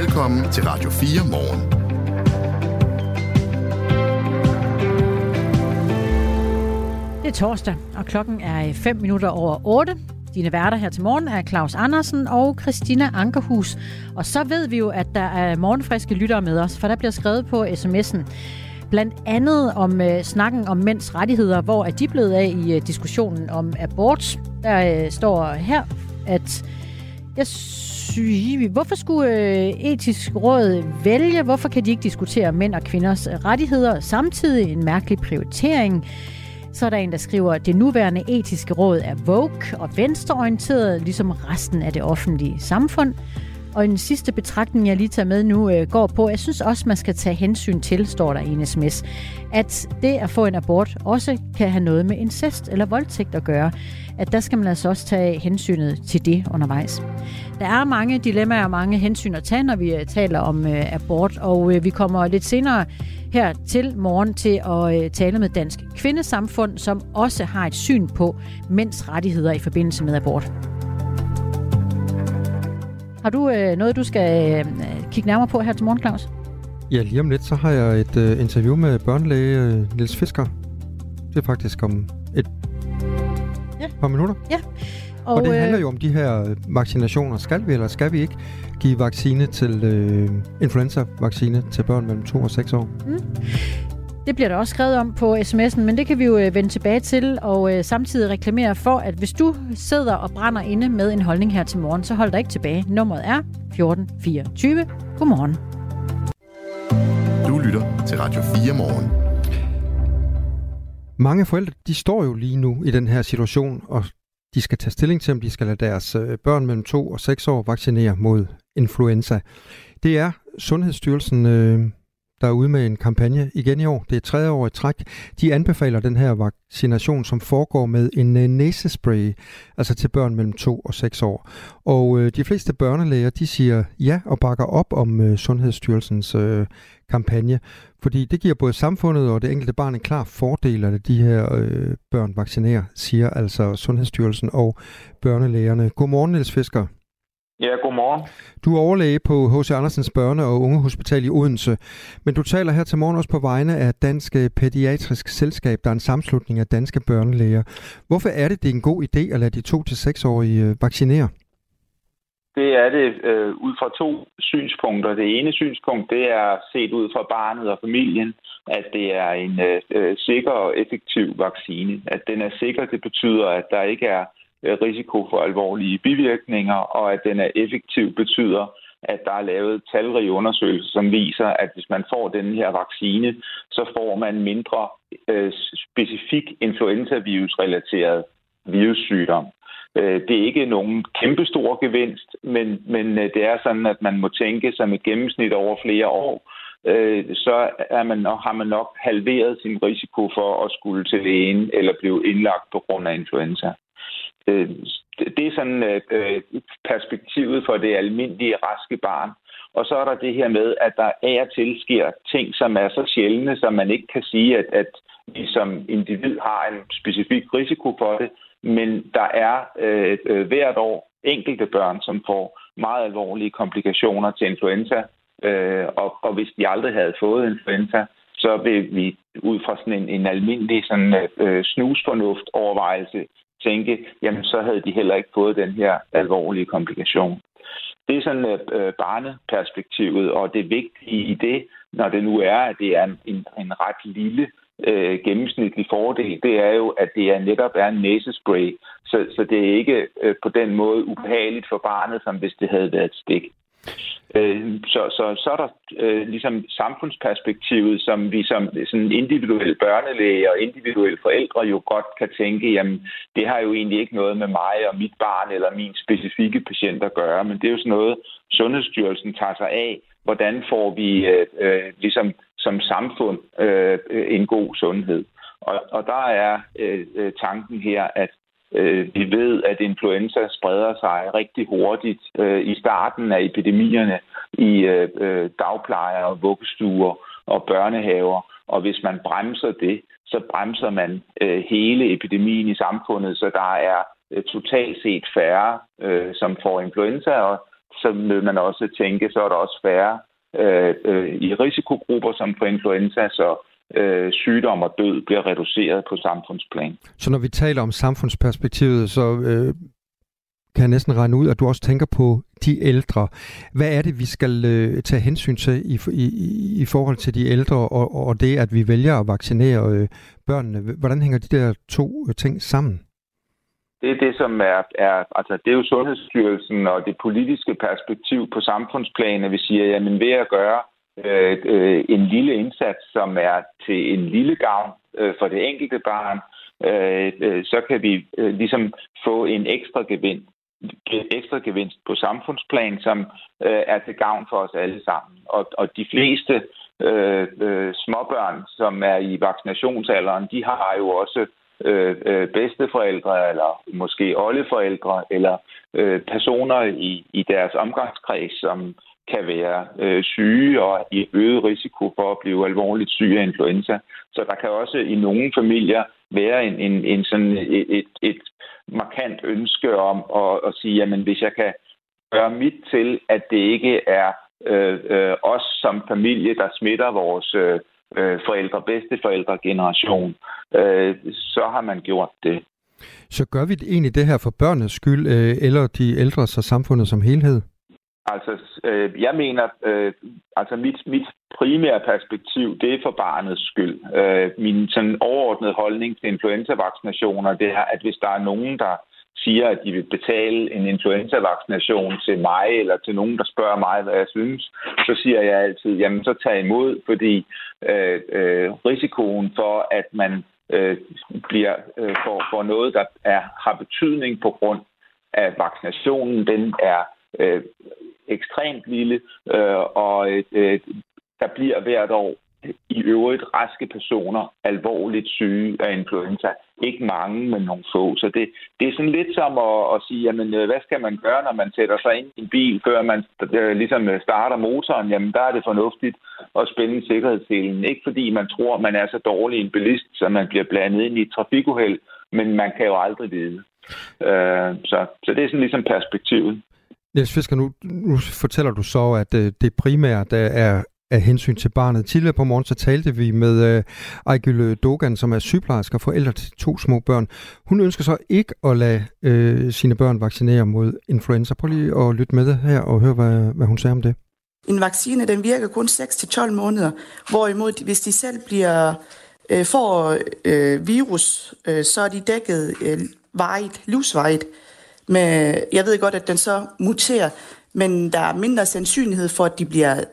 Velkommen til Radio 4 morgen. Det er torsdag, og klokken er 5 minutter over 8. Dine værter her til morgen er Claus Andersen og Christina Ankerhus. Og så ved vi jo, at der er morgenfriske lyttere med os, for der bliver skrevet på sms'en. Blandt andet om øh, snakken om mænds rettigheder, hvor er de blevet af i øh, diskussionen om abort. Der øh, står her, at jeg syge. Hvorfor skulle øh, etisk råd vælge? Hvorfor kan de ikke diskutere mænd og kvinders øh, rettigheder samtidig? En mærkelig prioritering. Så er der en, der skriver, at det nuværende etiske råd er woke og venstreorienteret, ligesom resten af det offentlige samfund. Og en sidste betragtning, jeg lige tager med nu, øh, går på, jeg synes også, man skal tage hensyn til, står der i en sms, at det at få en abort også kan have noget med incest eller voldtægt at gøre. At der skal man altså også tage hensynet til det undervejs. Der er mange dilemmaer og mange hensyn at tage, når vi øh, taler om øh, abort, og øh, vi kommer lidt senere her til morgen til at øh, tale med Dansk Kvindesamfund, som også har et syn på mænds rettigheder i forbindelse med abort. Har du øh, noget, du skal øh, kigge nærmere på her til morgen, Claus? Ja, lige om lidt, så har jeg et øh, interview med børnelæge øh, Niels Fisker. Det er faktisk om et ja. par minutter. Ja. Og, og det handler jo om de her vaccinationer. Skal vi eller skal vi ikke give vaccine til øh, influenza-vaccine til børn mellem 2 og 6 år? Mm. Det bliver der også skrevet om på sms'en, men det kan vi jo øh, vende tilbage til og øh, samtidig reklamere for, at hvis du sidder og brænder inde med en holdning her til morgen, så hold dig ikke tilbage. Nummeret er 1424. Godmorgen. Du lytter til Radio 4 morgen. Mange forældre, de står jo lige nu i den her situation, og de skal tage stilling til, om de skal lade deres øh, børn mellem 2 og 6 år vaccinere mod influenza. Det er Sundhedsstyrelsen, øh, der er ude med en kampagne igen i år. Det er tredje år i træk. De anbefaler den her vaccination, som foregår med en øh, næsespray, altså til børn mellem 2 og 6 år. Og øh, de fleste børnelæger, de siger ja og bakker op om øh, Sundhedsstyrelsens øh, kampagne, fordi det giver både samfundet og det enkelte barn en klar fordel, at de her øh, børn vaccinerer, siger altså Sundhedsstyrelsen og børnelægerne. Godmorgen, Niels Fisker. Ja, godmorgen. Du er overlæge på H.C. Andersens Børne- og Ungehospital i Odense, men du taler her til morgen også på vegne af Dansk Pædiatrisk Selskab, der er en sammenslutning af danske børnelæger. Hvorfor er det, det er en god idé at lade de 2-6-årige øh, vaccinere? Det er det øh, ud fra to synspunkter. Det ene synspunkt, det er set ud fra barnet og familien, at det er en øh, sikker og effektiv vaccine. At den er sikker, det betyder, at der ikke er Øh, Øh, risiko for alvorlige bivirkninger, og at den er effektiv betyder, at der er lavet talrige undersøgelser, som viser, at hvis man får den her vaccine, så får man mindre øh, specifik influenza-virus-relateret virussygdom. Øh, det er ikke nogen kæmpestor gevinst, men, men øh, det er sådan, at man må tænke som et gennemsnit over flere år, øh, så er man nok, har man nok halveret sin risiko for at skulle til lægen eller blive indlagt på grund af influenza. Øh, det er sådan øh, øh, perspektivet for det almindelige raske barn. Og så er der det her med, at der af og til sker ting, som er så sjældne, som man ikke kan sige, at, at vi som individ har en specifik risiko for det. Men der er øh, øh, hvert år enkelte børn, som får meget alvorlige komplikationer til influenza. Øh, og, og hvis de aldrig havde fået influenza, så vil vi ud fra sådan en, en almindelig sådan, øh, øh snusfornuft overvejelse tænke, jamen så havde de heller ikke fået den her alvorlige komplikation. Det er sådan øh, øh, barneperspektivet, og det vigtige i det, når det nu er, at det er en, en, en ret lille øh, gennemsnitlig fordel, det er jo, at det er netop er en næsespray. Så, så det er ikke øh, på den måde ubehageligt for barnet, som hvis det havde været et stik. Øh, så, så, så er der øh, ligesom samfundsperspektivet, som vi som sådan individuelle børnelæge og individuelle forældre jo godt kan tænke, jamen det har jo egentlig ikke noget med mig og mit barn eller min specifikke patient at gøre, men det er jo sådan noget, Sundhedsstyrelsen tager sig af. Hvordan får vi øh, øh, ligesom som samfund øh, en god sundhed? Og, og der er øh, øh tanken her, at Øh, vi ved, at influenza spreder sig rigtig hurtigt øh, i starten af epidemierne i øh, øh, dagplejer og vuggestuer og børnehaver. Og hvis man bremser det, så bremser man øh, hele epidemien i samfundet, så der er øh, totalt set færre, øh, som får influenza, og så vil man også tænke, så er der også færre øh, øh, i risikogrupper som får influenza, så øh, sygdom og død bliver reduceret på samfundsplan. Så når vi taler om samfundsperspektivet, så øh, kan jeg næsten regne ud, at du også tænker på de ældre. Hvad er det, vi skal øh, tage hensyn til i, i, i forhold til de ældre, og, og det, at vi vælger at vaccinere øh, børnene? Hvordan hænger de der to øh, ting sammen? Det er det, som er, er, altså det er jo Sundhedsstyrelsen og det politiske perspektiv på samfundsplan, at vi siger, jamen ved at gøre øh, øh, en lille indsats, som er til en lille gavn øh, for det enkelte barn, øh, øh, så kan vi øh, ligesom få en ekstra gevinst ekstra gevinst på samfundsplan, som øh, er til gavn for os alle sammen. Og, og de fleste øh, øh, småbørn, som er i vaccinationsalderen, de har jo også øh, øh, bedsteforældre, eller måske oldeforældre, eller øh, personer i, i deres omgangskreds, som kan være øh, syge og i øget risiko for at blive alvorligt syge af influenza. Så der kan også i nogle familier være en, en, en sådan e-, et, et, et markant ønske om at, at sige, jamen hvis jeg kan gøre mit til, at det ikke er øh, øh, os som familie, der smitter vores øh, øh forældre, bedsteforældre generation, øh, så har man gjort det. Så gør vi det egentlig det her for børnenes skyld, øh, eller de ældre og samfundet som helhed? Altså, øh, jeg mener, øh, altså mit, mit primære perspektiv, det er for barnets skyld. Øh, min sådan overordnede holdning til influenza-vaccinationer, det er, at hvis der er nogen, der siger, at de vil betale en influenza-vaccination til mig, eller til nogen, der spørger mig, hvad jeg synes, så siger jeg altid, jamen så tag imod, fordi øh, øh, risikoen for, at man øh, bliver øh, for, for noget, der er, har betydning på grund af vaccinationen, den er øh, ekstremt lille, øh, og øh, der bliver hvert år i øvrigt raske personer alvorligt syge af influenza. Ikke mange, men nogle få. Så det, det er sådan lidt som at, at sige, jamen, øh, hvad skal man gøre, når man sætter sig ind i en bil, før man øh, ligesom øh, starter motoren? Jamen, der er det fornuftigt at spænde sikkerhedsselen. Ikke fordi man tror, man er så dårlig en bilist, så man bliver blandet ind i et trafikuheld, men man kan jo aldrig vide. Øh, så, så det er sådan ligesom perspektivet. Niels Fisker, nu, nu fortæller du så, at øh, det primært er af hensyn til barnet. Tidligere på morgen så talte vi med øh, Ejgylle øh, Dogan, som er sygeplejerske og forældre til to små børn. Hun ønsker så ikke at lade øh, sine børn vaccinere mod influenza. Prøv lige at lytte med her og høre, hvad, hvad hun siger om det. En vaccine den virker kun 6-12 måneder, hvorimod hvis de selv bliver øh, får øh, virus, øh, så er de dækket øh, varigt, livsvarigt. Men jeg ved godt, at den så muterer, men der er mindre sandsynlighed for, at de bliver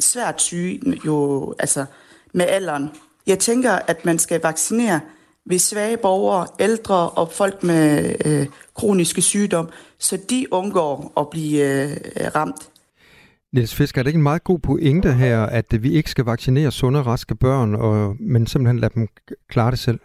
svært syge jo, altså med alderen. Jeg tænker, at man skal vaccinere ved svage borgere, ældre og folk med øh, kroniske sygdom, så de undgår at blive øh, ramt. Niels Fisk, er det ikke en meget god pointe her, at vi ikke skal vaccinere sunde, raske børn, og, men simpelthen lade dem klare det selv?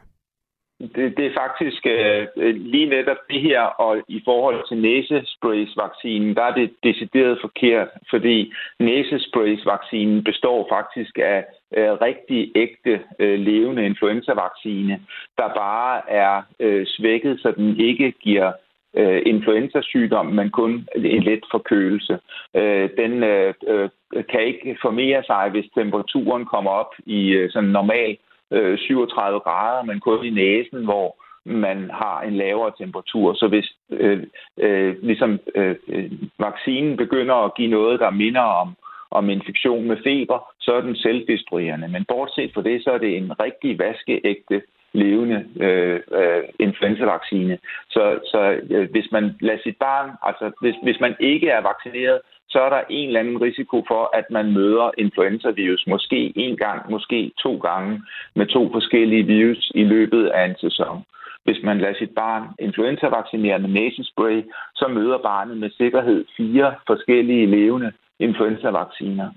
Det, det er faktisk øh, øh, lige netop det her, og i forhold til næsesprays-vaccinen, der er det decideret forkert, fordi næsesprays-vaccinen består faktisk af øh, rigtig ægte øh, levende influenza-vaccine, der bare er øh, svækket, så den ikke giver øh, influenzasygdom, men kun en let forkølelse. Øh, den øh, øh, kan ikke formere sig, hvis temperaturen kommer op i øh, sådan normal øh, 37 grader, men kun i næsen, hvor man har en lavere temperatur. Så hvis øh, øh, ligesom øh, øh, vaccinen begynder at give noget, der minder om, om infektion med feber, så er den selvdestruerende. Men bortset fra det, så er det en rigtig vaskeægte levende øh, øh, influenzavaccine. Så, så øh, hvis man lader sit barn, altså hvis, hvis man ikke er vaccineret, så er der en eller anden risiko for, at man møder influenzavirus måske en gang, måske to gange med to forskellige virus i løbet af en sæson. Hvis man lader sit barn influenza-vaccinere med næsespray, så møder barnet med sikkerhed fire forskellige levende influenza-vacciner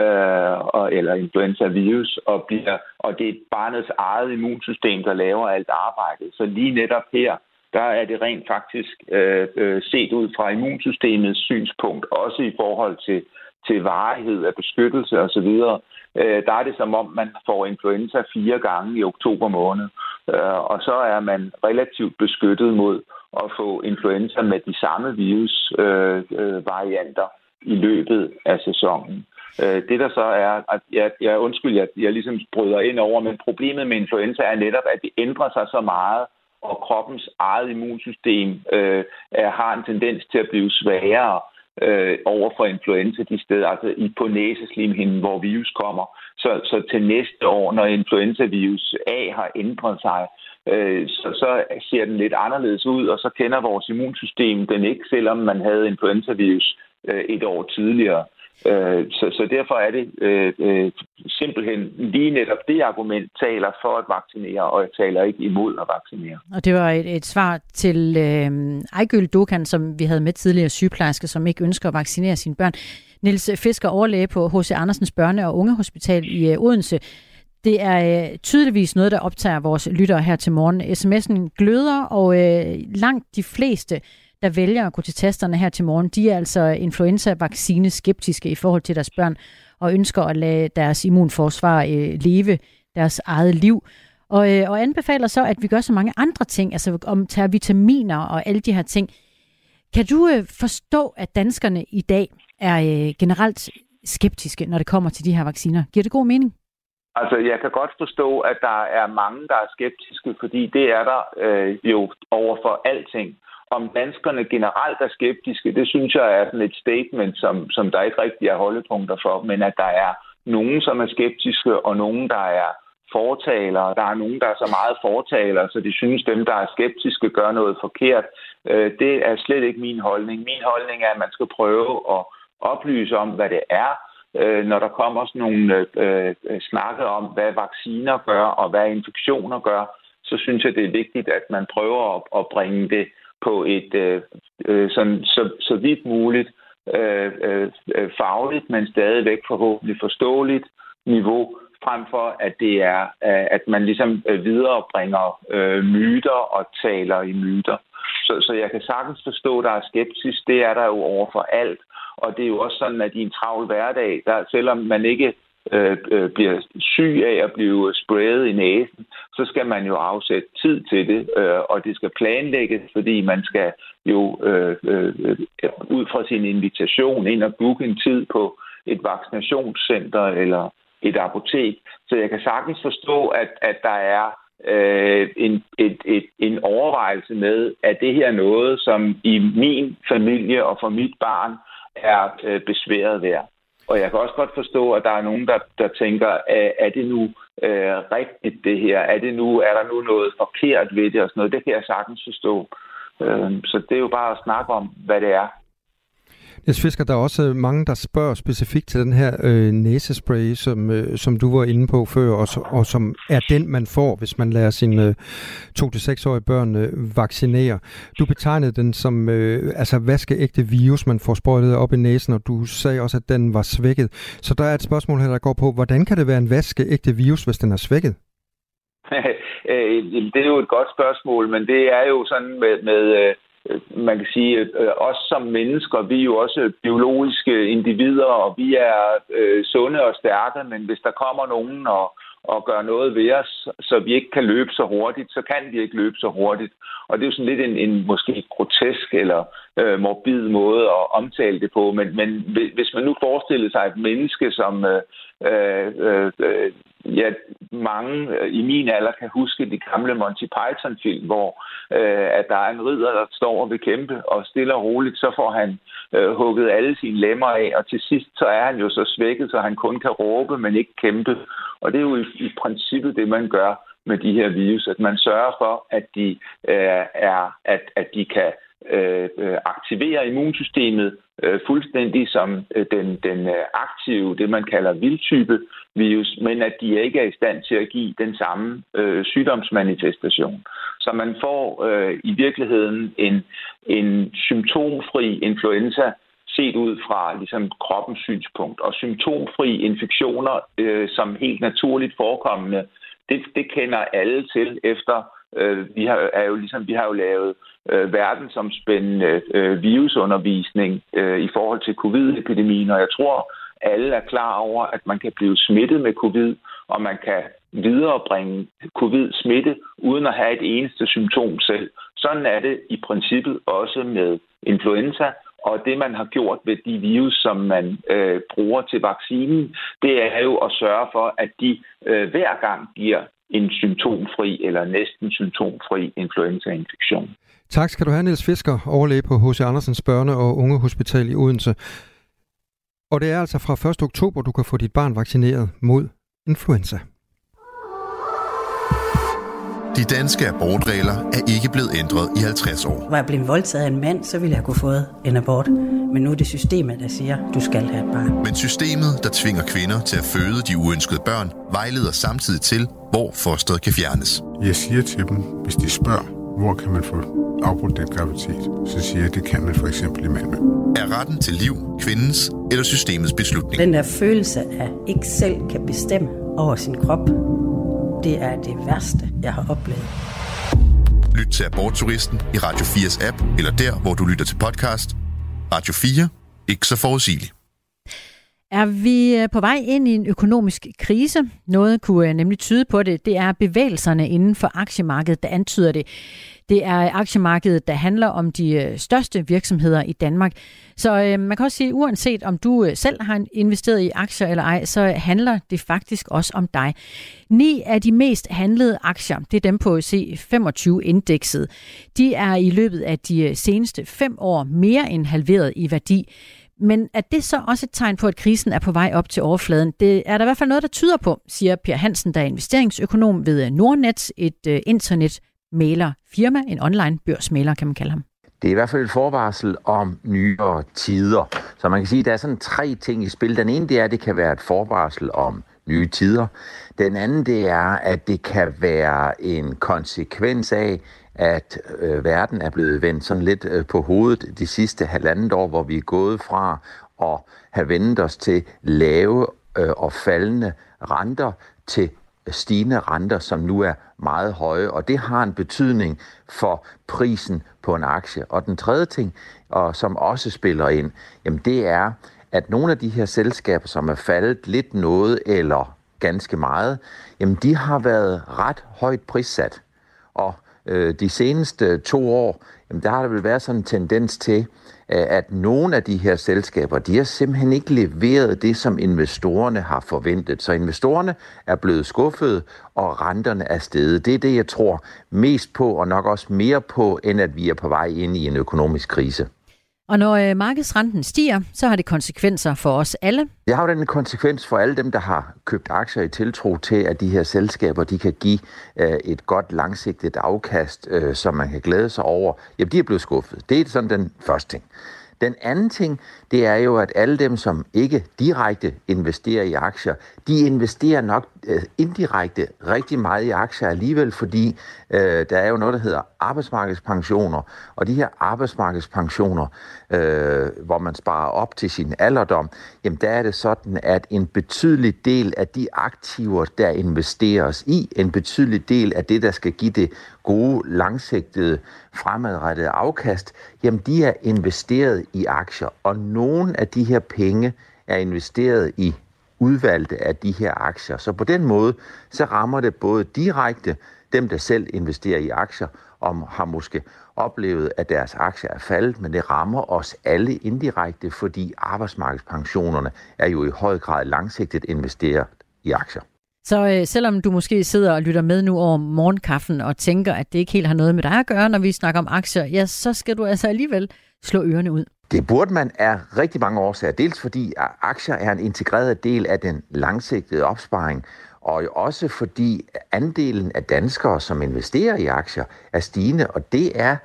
øh, og, eller influenza-virus, og, bliver, og det er barnets eget immunsystem, der laver alt arbejdet. Så lige netop her, der er det rent faktisk øh, øh, set ud fra immunsystemets synspunkt, også i forhold til, til varighed af beskyttelse osv., øh, der er det som om, man får influenza fire gange i oktober måned, øh, og så er man relativt beskyttet mod at få influenza med de samme virusvarianter. Øh, øh, varianter i løbet af sæsonen. Øh, det der så er, at jeg, jeg undskyld, jeg, jeg ligesom bryder ind over, men problemet med influenza er netop, at det ændrer sig så meget, og kroppens eget immunsystem øh, har en tendens til at blive svagere øh, over for influenza de steder, altså i, på næseslimhinden, hvor virus kommer. Så, så til næste år, når influenzavirus A har ændret sig, øh, så, så ser den lidt anderledes ud, og så kender vores immunsystem den ikke, selvom man havde influenzavirus øh, et år tidligere. Øh, så, så derfor er det øh, øh, simpelthen lige netop det argument taler for at vaccinere, og jeg taler ikke imod at vaccinere. Og det var et, et svar til øh, Ejgøl Dokan, som vi havde med tidligere sygeplejerske, som ikke ønsker at vaccinere sine børn. Niels Fisker, overlæge på H.C. Andersens Børne- og Ungehospital i øh, Odense. Det er øh, tydeligvis noget, der optager vores lyttere her til morgen. SMS'en gløder, og øh, langt de fleste der vælger at gå til tasterne her til morgen, de er altså influenza-vaccine skeptiske i forhold til deres børn, og ønsker at lade deres immunforsvar øh, leve deres eget liv. Og, øh, og anbefaler så, at vi gør så mange andre ting, altså om tager vitaminer og alle de her ting. Kan du øh, forstå, at danskerne i dag er øh, generelt skeptiske, når det kommer til de her vacciner? Giver det god mening? Altså, jeg kan godt forstå, at der er mange, der er skeptiske, fordi det er der øh, jo over for alting om danskerne generelt er skeptiske, det synes jeg er sådan et statement, som, som der ikke rigtig er holdepunkter for, men at der er nogen, som er skeptiske, og nogen, der er fortalere. Der er nogen, der er så meget fortalere, så de synes, dem, der er skeptiske, gør noget forkert. Øh, det er slet ikke min holdning. Min holdning er, at man skal prøve at oplyse om, hvad det er, øh, når der kommer sådan nogle øh, snakke om, hvad vacciner gør og hvad infektioner gør, så synes jeg, det er vigtigt, at man prøver at bringe det på et øh, øh, sådan, så, så vidt muligt øh, øh, øh, fagligt, men stadigvæk forhåbentlig forståeligt niveau, frem for at det er, øh, at man ligesom øh, viderebringer øh, myter og taler i myter. Så, så jeg kan sagtens forstå, at der er skepsis. Det er der jo over for alt. Og det er jo også sådan, at i en travl hverdag, der, selvom man ikke øh, øh, bliver syg af at blive sprayet i næsen, så skal man jo afsætte tid til det, øh, og det skal planlægges, fordi man skal jo øh, øh, ud fra sin invitation ind og booke en tid på et vaccinationscenter eller et apotek. Så jeg kan sagtens forstå, at, at der er øh, en, et, et, en overvejelse med, at det her er noget, som i min familie og for mit barn er øh, besværet værd. Og jeg kan også godt forstå, at der er nogen, der, der tænker, er det nu øh, rigtigt det her? Er, det nu, er der nu noget forkert ved det og sådan noget? Det kan jeg sagtens forstå. Øh, så det er jo bare at snakke om, hvad det er. Niels Fisker, der er også øh, mange, der spørger specifikt til den her øh, næsespray, som, øh, som du var inde på før, og, og som er den, man får, hvis man lader sine øh, 2-6-årige børn øh, vaccinere. Du betegnede den som øh, altså vaskeægte virus, man får sprøjtet op i næsen, og du sagde også, at den var svækket. Så der er et spørgsmål her, der går på, hvordan kan det være en vaskeægte virus, hvis den er svækket? Øh, det er jo et godt spørgsmål, men det er jo sådan med, med Øh, Øh, man kan sige, øh, os som mennesker, vi er jo også biologiske individer, og vi er øh, sunde og stærke, men hvis der kommer nogen og, og gør noget ved os, så vi ikke kan løbe så hurtigt, så kan vi ikke løbe så hurtigt. Og det er jo sådan lidt en, en måske grotesk eller øh, morbid måde at omtale det på, men, men hvis man nu forestiller sig et menneske, som øh, øh, øh, ja, mange øh, i min alder kan huske de gamle Monty Python-film, hvor øh, at der er en ridder, der står og vil kæmpe, og stille og roligt, så får han øh, hugget alle sine lemmer af, og til sidst så er han jo så svækket, så han kun kan råbe, men ikke kæmpe. Og det er jo i, i princippet det, man gør med de her virus, at man sørger for, at de, øh, er, at, at de kan Øh, øh, aktiverer aktivere immunsystemet øh, fuldstændig som øh, den, den øh, aktive, det man kalder vildtype virus, men at de ikke er i stand til at give den samme øh, sygdomsmanifestation. Så man får øh, i virkeligheden en, en symptomfri influenza set ud fra ligesom, kroppens synspunkt. Og symptomfri infektioner øh, som helt naturligt forekommende, det, det kender alle til efter Øh, vi har, er jo ligesom, vi har jo lavet øh, verdensomspændende øh, virusundervisning øh, i forhold til covid-epidemien, og jeg tror, alle er klar over, at man kan blive smittet med covid, og man kan viderebringe covid-smitte uden at have et eneste symptom selv. Sådan er det i princippet også med influenza, Og det, man har gjort ved de virus, som man øh, bruger til vaccinen, det er jo at sørge for, at de øh, hver gang giver en symptomfri eller næsten symptomfri influenzainfektion. Tak skal du have, Niels Fisker, overlæge på H.C. Andersens Børne- og Ungehospital i Odense. Og det er altså fra 1. oktober, du kan få dit barn vaccineret mod influenza. De danske abortregler er ikke blevet ændret i 50 år. Var jeg blevet voldtaget af en mand, så ville jeg kunne få en abort. Men nu er det systemet, der siger, du skal have et barn. Men systemet, der tvinger kvinder til at føde de uønskede børn, vejleder samtidig til, hvor fosteret kan fjernes. Jeg siger til dem, hvis de spørger, hvor kan man få afbrudt den graviditet, så siger jeg, at det kan man for eksempel i Malmø. Er retten til liv kvindens eller systemets beslutning? Den der følelse af ikke selv kan bestemme over sin krop, det er det værste, jeg har oplevet. Lyt til Abortturisten i Radio 4's app, eller der, hvor du lytter til podcast. Radio 4. Ikke så forudsigeligt. Er vi øh, på vej ind i en økonomisk krise? Noget kunne øh, nemlig tyde på det. Det er bevægelserne inden for aktiemarkedet, der antyder det. Det er aktiemarkedet, der handler om de øh, største virksomheder i Danmark. Så øh, man kan også sige, uanset om du øh, selv har investeret i aktier eller ej, så handler det faktisk også om dig. Ni af de mest handlede aktier, det er dem på C25-indekset, de er i løbet af de øh, seneste fem år mere end halveret i værdi. Men er det så også et tegn på, at krisen er på vej op til overfladen? Det er der i hvert fald noget, der tyder på, siger Per Hansen, der er investeringsøkonom ved Nordnet, et internet firma, en online børsmaler, kan man kalde ham. Det er i hvert fald et forvarsel om nyere tider. Så man kan sige, at der er sådan tre ting i spil. Den ene, det er, at det kan være et forvarsel om nye tider. Den anden, det er, at det kan være en konsekvens af, at øh, verden er blevet vendt sådan lidt øh, på hovedet de sidste halvandet år, hvor vi er gået fra at have vendt os til lave øh, og faldende renter til stigende renter, som nu er meget høje, og det har en betydning for prisen på en aktie. Og den tredje ting, og som også spiller ind, jamen det er, at nogle af de her selskaber, som er faldet lidt noget eller ganske meget, jamen de har været ret højt prissat. Og øh, de seneste to år, jamen der har der vel været sådan en tendens til, øh, at nogle af de her selskaber, de har simpelthen ikke leveret det, som investorerne har forventet. Så investorerne er blevet skuffet, og renterne er steget. Det er det, jeg tror mest på, og nok også mere på, end at vi er på vej ind i en økonomisk krise. Og når øh, markedsrenten stiger, så har det konsekvenser for os alle. Det har jo den konsekvens for alle dem, der har købt aktier i tiltro til, at de her selskaber de kan give øh, et godt langsigtet afkast, øh, som man kan glæde sig over. Jamen, de er blevet skuffet. Det er sådan den første ting. Den anden ting, det er jo, at alle dem, som ikke direkte investerer i aktier, de investerer nok øh, indirekte rigtig meget i aktier alligevel, fordi øh, der er jo noget, der hedder arbejdsmarkedspensioner. Og de her arbejdsmarkedspensioner, øh, hvor man sparer op til sin alderdom, jamen der er det sådan, at en betydelig del af de aktiver, der investeres i, en betydelig del af det, der skal give det gode, langsigtede, fremadrettede afkast, jamen de er investeret i aktier. Og nogle af de her penge er investeret i udvalgte af de her aktier. Så på den måde, så rammer det både direkte dem, der selv investerer i aktier, om har måske oplevet, at deres aktier er faldet, men det rammer os alle indirekte, fordi arbejdsmarkedspensionerne er jo i høj grad langsigtet investeret i aktier. Så øh, selvom du måske sidder og lytter med nu over morgenkaffen og tænker, at det ikke helt har noget med dig at gøre, når vi snakker om aktier, ja, så skal du altså alligevel slå ørerne ud. Det burde man af rigtig mange årsager. Dels fordi at aktier er en integreret del af den langsigtede opsparing, og også fordi andelen af danskere, som investerer i aktier, er stigende, og det er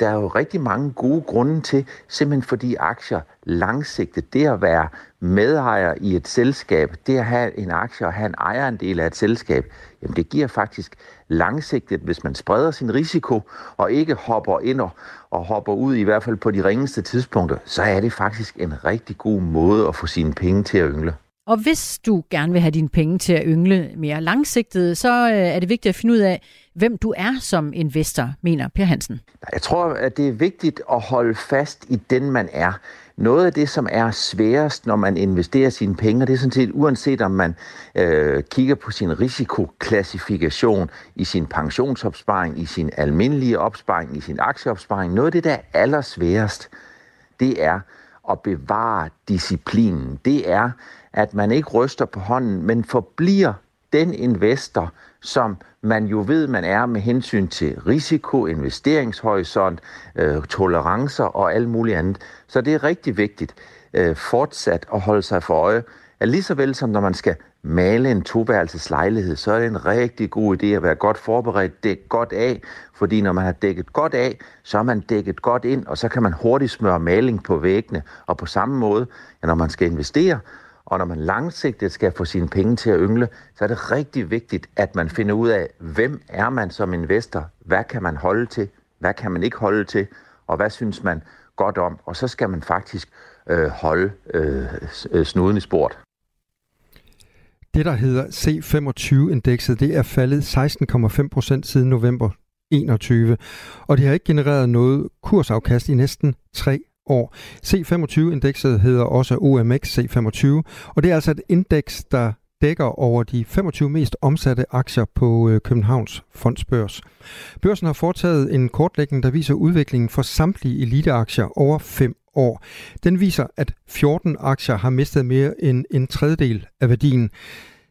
der er jo rigtig mange gode grunde til, simpelthen fordi aktier langsigtet, det at være medejer i et selskab, det at have en aktie og have en ejerandel af et selskab, jamen det giver faktisk langsigtet, hvis man spreder sin risiko og ikke hopper ind og, og hopper ud i hvert fald på de ringeste tidspunkter, så er det faktisk en rigtig god måde at få sine penge til at yngle. Og hvis du gerne vil have dine penge til at yngle mere langsigtet, så øh, er det vigtigt at finde ud af, hvem du er som investor, mener Per Hansen. Jeg tror, at det er vigtigt at holde fast i den, man er. Noget af det, som er sværest, når man investerer sine penge, det er sådan set uanset om man øh, kigger på sin risikoklassifikation i sin pensionsopsparing, i sin almindelige opsparing, i sin aktieopsparing. Noget af det, der er allersværest, det er at bevare disciplinen. Det er, at man ikke ryster på hånden, men forbliver den investor, som man jo ved, man er med hensyn til risiko, investeringshorisont, øh, tolerancer og alt muligt andet. Så det er rigtig vigtigt øh, fortsat at holde sig for øje, at lige så vel som når man skal male en toværelseslejlighed, så er det en rigtig god idé at være godt forberedt, dække godt af, fordi når man har dækket godt af, så er man dækket godt ind, og så kan man hurtigt smøre maling på væggene. Og på samme måde, ja, når man skal investere, og når man langsigtet skal få sine penge til at yngle, så er det rigtig vigtigt, at man finder ud af, hvem er man som investor? Hvad kan man holde til? Hvad kan man ikke holde til? Og hvad synes man godt om? Og så skal man faktisk øh, holde øh, øh snuden i sport. Det, der hedder C25-indekset, det er faldet 16,5 procent siden november 21, og det har ikke genereret noget kursafkast i næsten tre år. C25-indekset hedder også OMX C25, og det er altså et indeks, der dækker over de 25 mest omsatte aktier på øh, Københavns Fondsbørs. Børsen har foretaget en kortlægning, der viser udviklingen for samtlige eliteaktier over 5 år. Den viser, at 14 aktier har mistet mere end en tredjedel af værdien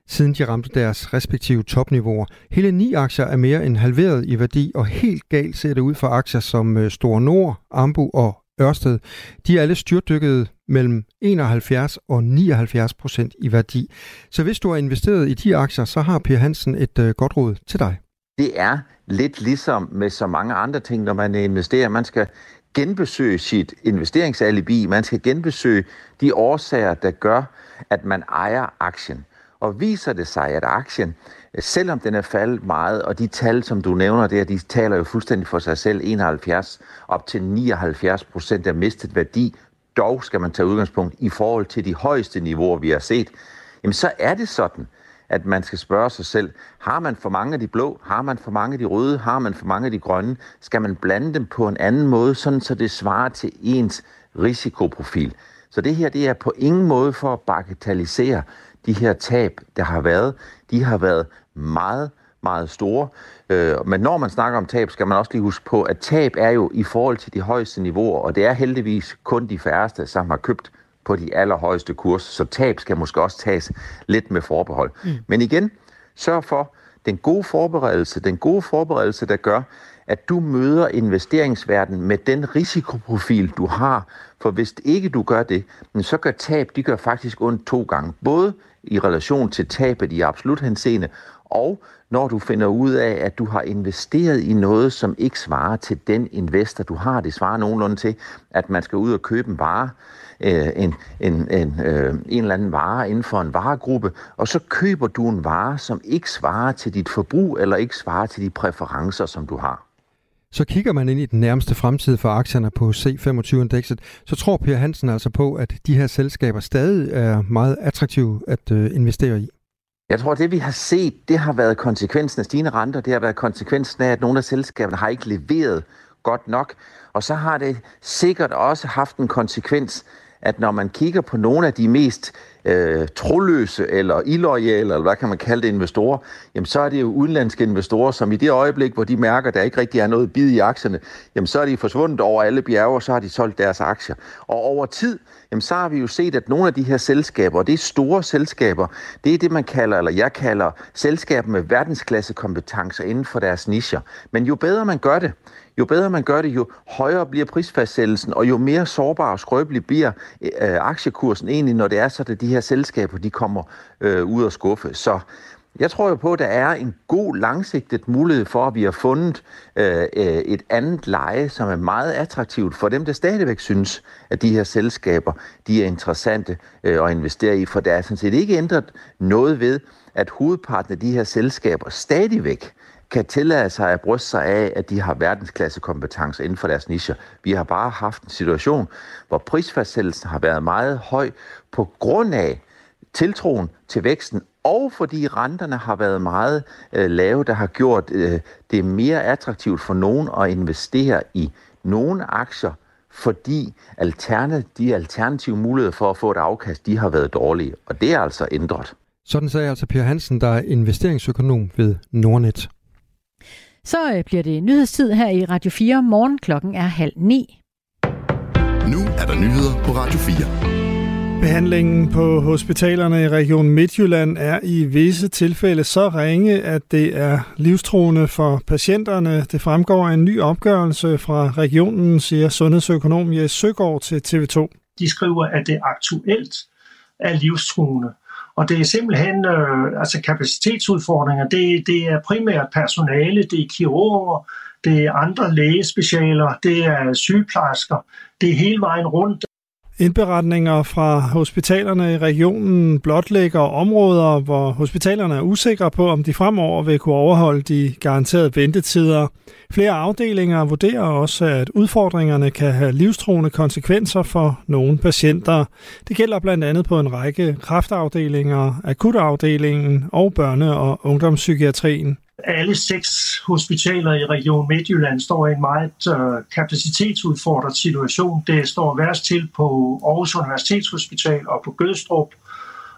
siden de ramte deres respektive topniveauer. Hele ni aktier er mere end halveret i værdi, og helt galt ser det ud for aktier som øh, Store Nord, Ambu og Ørsted. De er alle styrtdykket mellem 71 og 79 procent i værdi. Så hvis du har investeret i de aktier, så har Per Hansen et øh, godt råd til dig. Det er lidt ligesom med så mange andre ting, når man investerer. Man skal genbesøge sit investeringsalibi. Man skal genbesøge de årsager, der gør, at man ejer aktien. Og viser det sig, at aktien, øh, selvom den er faldet meget, og de tal, som du nævner der, de taler jo fuldstændig for sig selv, 71 op til 79 procent er mistet værdi, dog skal man tage udgangspunkt i forhold til de højeste niveauer, vi har set, jamen så er det sådan, at man skal spørge sig selv, har man for mange af de blå, har man for mange af de røde, har man for mange af de grønne, skal man blande dem på en anden måde, sådan så det svarer til ens risikoprofil. Så det her, det er på ingen måde for at bagatellisere de her tab, der har været. De har været meget, meget store. Øh, men når man snakker om tab, skal man også lige huske på, at tab er jo i forhold til de højeste niveauer, og det er heldigvis kun de færreste, som har købt på de allerhøjeste kurser, så tab skal måske også tages lidt med forbehold. Mm. Men igen, sørg for den gode forberedelse, den gode forberedelse, der gør, at du møder investeringsverdenen med den risikoprofil, du har. For hvis ikke du gør det, så gør tab, de gør faktisk ondt to gange. Både i relation til tabet i absolut henseende, og når du finder ud af, at du har investeret i noget, som ikke svarer til den investor, du har. Det svarer nogenlunde til, at man skal ud og købe en vare, øh, en, en, en, øh, en eller anden vare inden for en varegruppe, og så køber du en vare, som ikke svarer til dit forbrug, eller ikke svarer til de præferencer, som du har. Så kigger man ind i den nærmeste fremtid for aktierne på C25-indekset, så tror Per Hansen altså på, at de her selskaber stadig er meget attraktive at øh, investere i. Jeg tror, det vi har set, det har været konsekvensen af stigende renter. Det har været konsekvensen af, at nogle af selskaberne har ikke leveret godt nok. Og så har det sikkert også haft en konsekvens, at når man kigger på nogle af de mest øh, troløse eller illoyale, eller hvad kan man kalde det, investorer, jamen så er det jo udenlandske investorer, som i det øjeblik, hvor de mærker, at der ikke rigtig er noget bid i aktierne, jamen så er de forsvundet over alle bjerge, og så har de solgt deres aktier. Og over tid, jamen så har vi jo set, at nogle af de her selskaber, og det er store selskaber, det er det, man kalder, eller jeg kalder, selskaber med verdensklasse kompetencer inden for deres nischer. Men jo bedre man gør det, jo bedre man gør det, jo højere bliver prisfastsættelsen, og jo mere sårbar og skrøbelig bliver øh, aktiekursen egentlig, når det er så, at de her selskaber de kommer øh, ud af skuffe. Så jeg tror jo på, at der er en god langsigtet mulighed for, at vi har fundet øh, øh, et andet leje, som er meget attraktivt for dem, der stadigvæk synes, at de her selskaber de er interessante øh, at investere i. For der er sådan set ikke ændret noget ved, at hovedparten af de her selskaber stadigvæk kan tillade sig at bryste sig af, at de har verdensklasse kompetencer inden for deres nischer. Vi har bare haft en situation, hvor prisfastsættelsen har været meget høj på grund af tiltroen til væksten, og fordi renterne har været meget øh, lave, der har gjort øh, det mere attraktivt for nogen at investere i nogle aktier, fordi alterne, de alternative muligheder for at få et afkast, de har været dårlige, og det er altså ændret. Sådan sagde altså Per Hansen, der er investeringsøkonom ved Nordnet. Så øh, bliver det nyhedstid her i Radio 4. Morgen klokken er halv ni. Nu er der nyheder på Radio 4. Behandlingen på hospitalerne i Region Midtjylland er i visse tilfælde så ringe, at det er livstruende for patienterne. Det fremgår af en ny opgørelse fra regionen, siger sundhedsøkonom Jes Søgaard til TV2. De skriver, at det aktuelt er livstruende. Og det er simpelthen øh, altså kapacitetsudfordringer. Det, det er primært personale, det er kirurger, det er andre lægespecialer, det er sygeplejersker. Det er hele vejen rundt. Indberetninger fra hospitalerne i regionen blotlægger områder, hvor hospitalerne er usikre på, om de fremover vil kunne overholde de garanterede ventetider. Flere afdelinger vurderer også, at udfordringerne kan have livstruende konsekvenser for nogle patienter. Det gælder blandt andet på en række kraftafdelinger, akutafdelingen og børne- og ungdomspsykiatrien. Alle seks hospitaler i Region Midtjylland står i en meget øh, kapacitetsudfordret situation. Det står værst til på Aarhus Universitetshospital og på Gødstrup.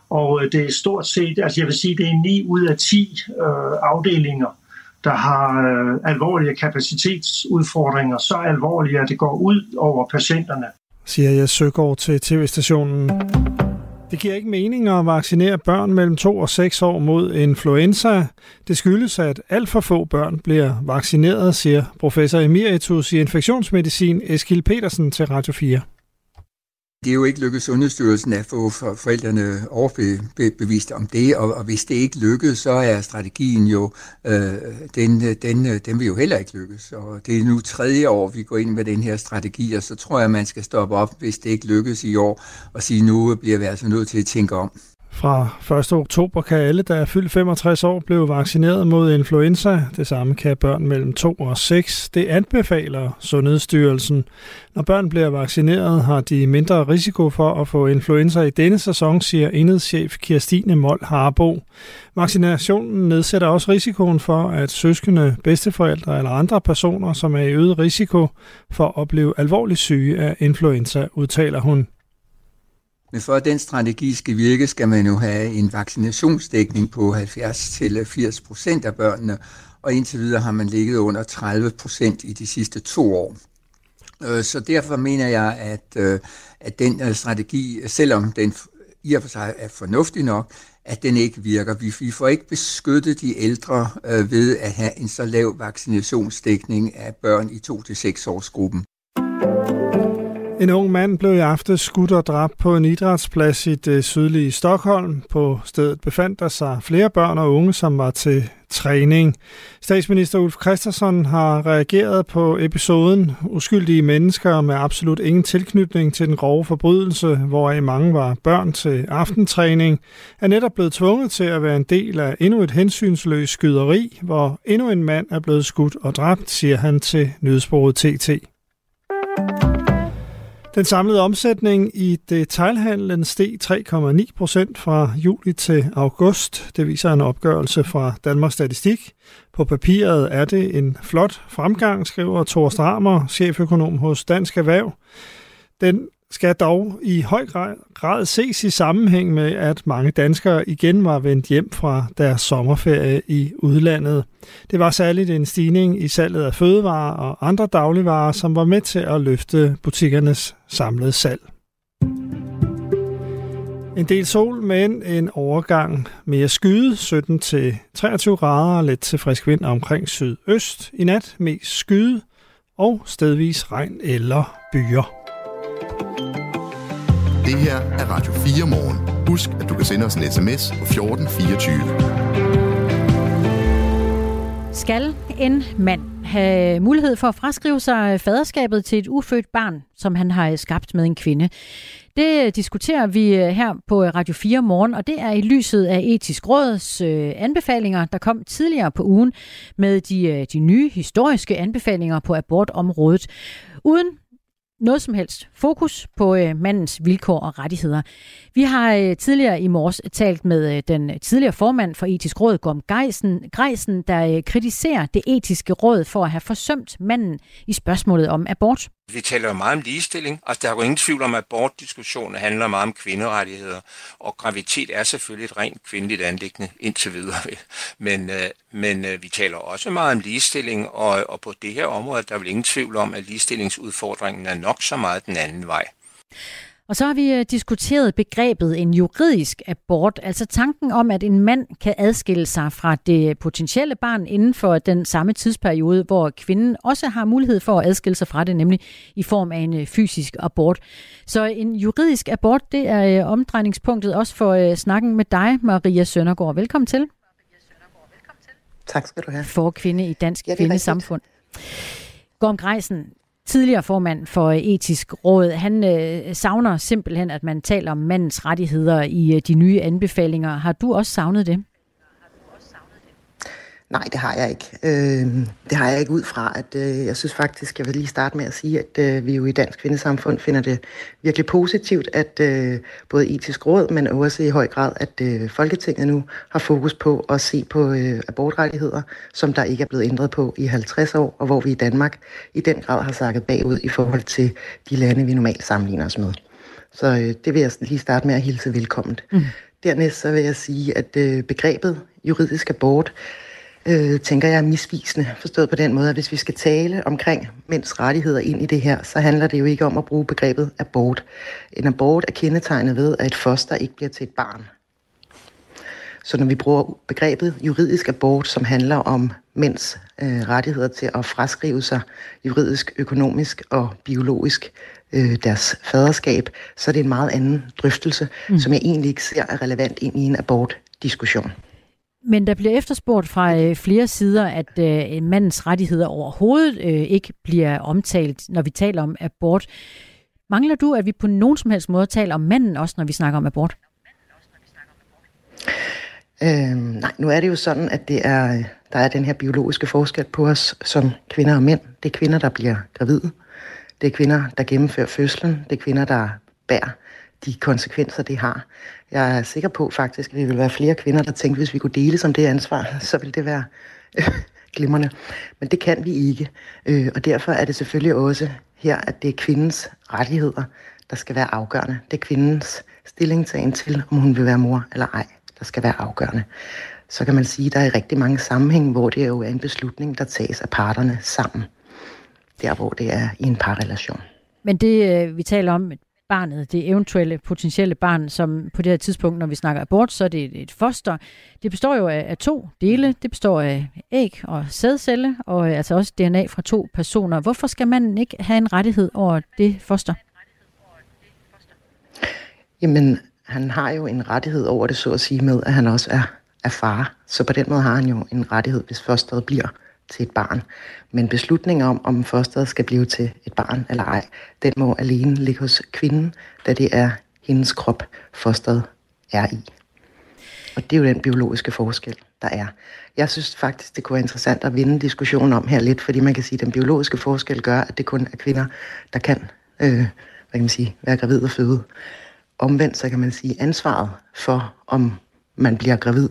Og øh, det er stort set, altså jeg vil sige, det er 9 ud af 10 øh, afdelinger, der har øh, alvorlige kapacitetsudfordringer, så alvorlige, at det går ud over patienterne. Siger jeg Søgaard til tv-stationen. Det giver ikke mening at vaccinere børn mellem 2 og 6 år mod influenza. Det skyldes, at alt for få børn bliver vaccineret, siger professor emeritus i infektionsmedicin Eskil Petersen til Radio 4. Det er jo ikke lykkedes Sundhedsstyrelsen at få forældrene overbevist om det, og, og hvis det ikke lykkes, så er strategien jo, øh, den, den, den vil jo heller ikke lykkes. Og det er nu tredje år, vi går ind med den her strategi, og så tror jeg, man skal stoppe op, hvis det ikke lykkes i år, og sige, nu bliver vi altså nødt til at tænke om. Fra 1. oktober kan alle, der er fyldt 65 år, blive vaccineret mod influenza. Det samme kan børn mellem 2 og 6. Det anbefaler Sundhedsstyrelsen. Når børn bliver vaccineret, har de mindre risiko for at få influenza i denne sæson, siger enhedschef Kirstine Mold Harbo. Vaccinationen nedsætter også risikoen for, at søskende, bedsteforældre eller andre personer, som er i øget risiko for at blive alvorligt syge af influenza, udtaler hun. Men for at den strategi skal virke, skal man jo have en vaccinationsdækning på 70-80 procent af børnene, og indtil videre har man ligget under 30 procent i de sidste to år. Øh, så derfor mener jeg, at, øh, at den øh, strategi, selvom den i og for sig er fornuftig nok, at den ikke virker. Vi, vi får ikke beskyttet de ældre ved at have en så lav vaccinationsdækning af børn i 2-6 års gruppen. En ung mand blev i aften skudt og dræbt på en idrætsplads i det sydlige Stockholm. På stedet befandt der sig flere børn og unge, som var til træning. Statsminister Ulf Christensen har reageret på episoden Uskyldige mennesker med absolut ingen tilknytning til den grove forbrydelse, hvor mange var børn til aftentræning, er netop blevet tvunget til at være en del af endnu et hensynsløst skyderi, hvor endnu en mand er blevet skudt og dræbt, siger han til nyhedsbureauet TT. Den samlede omsætning i detailhandlen steg 3,9 procent fra juli til august. Det viser en opgørelse fra Danmarks Statistik. På papiret er det en flot fremgang, skriver Thor Stramer, cheføkonom hos Dansk Erhverv. Den skal dog i høj grad ses i sammenhæng med, at mange danskere igen var vendt hjem fra deres sommerferie i udlandet. Det var særligt en stigning i salget af fødevarer og andre dagligvarer, som var med til at løfte butikkernes samlede salg. En del sol, men en overgang mere skyde, 17 til 23 grader, let til frisk vind omkring sydøst. I nat mest skyde og stedvis regn eller byer. Det her er Radio 4 morgen. Husk, at du kan sende os en sms på 1424. Skal en mand have mulighed for at fraskrive sig faderskabet til et ufødt barn, som han har skabt med en kvinde? Det diskuterer vi øh, her på øh, Radio 4 morgen, og det er i lyset af etisk råds øh, anbefalinger, der kom tidligere på ugen med de, de nye historiske anbefalinger på abortområdet. Uden noget som helst fokus på øh, mandens vilkår og rettigheder. Vi har øh, tidligere i morges talt med øh, den tidligere formand for etisk råd, Gorm Greisen, Greisen der øh, kritiserer det etiske råd for at have forsømt manden i spørgsmålet om abort. Vi taler jo meget om ligestilling. Altså, der er jo ingen tvivl om, at abortdiskussionen handler meget om kvinderettigheder, og graviditet er selvfølgelig et rent kvindeligt anlæggende indtil videre. Men, øh, men øh, vi taler også meget om ligestilling, og, og på det her område der er vel ingen tvivl om, at ligestillingsudfordringen er nok så meget den anden vej. Og så har vi øh, diskuteret begrebet en juridisk abort, altså tanken om, at en mand kan adskille sig fra det potentielle barn inden for den samme tidsperiode, hvor kvinden også har mulighed for at adskille sig fra det, nemlig i form af en øh, fysisk abort. Så en juridisk abort, det er øh, omdrejningspunktet også for snakken med dig, Maria Søndergaard. Velkommen til. Tak skal du have. For kvinde i Dansk ja, Kvindesamfund. Gorm Greisen, tidligere formand for øh, etisk råd, han øh, savner simpelthen, at man taler om mandens rettigheder i øh, de nye anbefalinger. Har du også savnet det? Nej, det har jeg ikke. Øh, det har jeg ikke ud fra, at øh, jeg synes faktisk, jeg vil lige starte med at sige, at øh, vi jo i Dansk Kvindesamfund finder det virkelig positivt, at øh, både etisk råd, men også i høj grad, at øh, Folketinget nu har fokus på at se på øh, abortrettigheder, som der ikke er blevet ændret på i 50 år, og hvor vi i Danmark i den grad har sakket bagud i forhold til de lande, vi normalt sammenligner os med. Så øh, det vil jeg lige starte med at hilse velkommen. Mm. Dernæst så vil jeg sige, at øh, begrebet juridisk abort, øh, tænker jeg er misvisende, forstået på den måde, at hvis vi skal tale omkring mænds rettigheder ind i det her, så handler det jo ikke om at bruge begrebet abort. En abort er kendetegnet ved, at et foster ikke bliver til et barn. Så når vi bruger begrebet juridisk abort, som handler om mænds øh, rettigheder til at fraskrive sig juridisk, økonomisk og biologisk øh, deres faderskab, så er det en meget anden drøftelse, mm. som jeg egentlig ikke ser er relevant ind i en abortdiskussion. Men der bliver efterspurgt fra øh, flere sider, at øh, mandens rettigheder overhovedet øh, ikke bliver omtalt, når vi taler om abort. Mangler du, at vi på nogen som helst måde taler om manden også, når vi snakker om abort? Øh, nej, nu er det jo sådan, at det er, øh, der er den her biologiske forskel på os som kvinder og mænd. Det er kvinder, der bliver gravide. Det er kvinder, der gennemfører fødslen. Det er kvinder, der bærer de konsekvenser, det har. Jeg er sikker på faktisk, at vi vil være flere kvinder, der tænkte, hvis vi kunne dele som det ansvar, så ville det være glimrende. Men det kan vi ikke. Øh, og derfor er det selvfølgelig også her, at det er kvindens rettigheder, der skal være afgørende. Det er kvindens stillingtagen til, om hun vil være mor eller ej, der skal være afgørende. Så kan man sige, at der er rigtig mange sammenhænge, hvor det jo er en beslutning, der tages af parterne sammen. Der, hvor det er i en parrelation. Men det, øh, vi taler om, barnet, det eventuelle potentielle barn, som på det her tidspunkt, når vi snakker abort, så er det et foster. Det består jo af, af to dele. Det består af æg og sædcelle, og altså også DNA fra to personer. Hvorfor skal man ikke have en rettighed over det foster? Jamen, han har jo en rettighed over det, så at sige, med at han også er, er far. Så på den måde har han jo en rettighed, hvis fosteret bliver til et barn. Men beslutningen om, om fosteret skal blive til et barn eller ej, den må alene ligge hos kvinden, da det er hendes krop, fosteret er i. Og det er jo den biologiske forskel, der er. Jeg synes faktisk, det kunne være interessant at vinde diskussionen om her lidt, fordi man kan sige, at den biologiske forskel gør, at det kun er kvinder, der kan, øh, hvad kan man sige, være gravid og føde. Omvendt så kan man sige, ansvaret for, om man bliver gravid,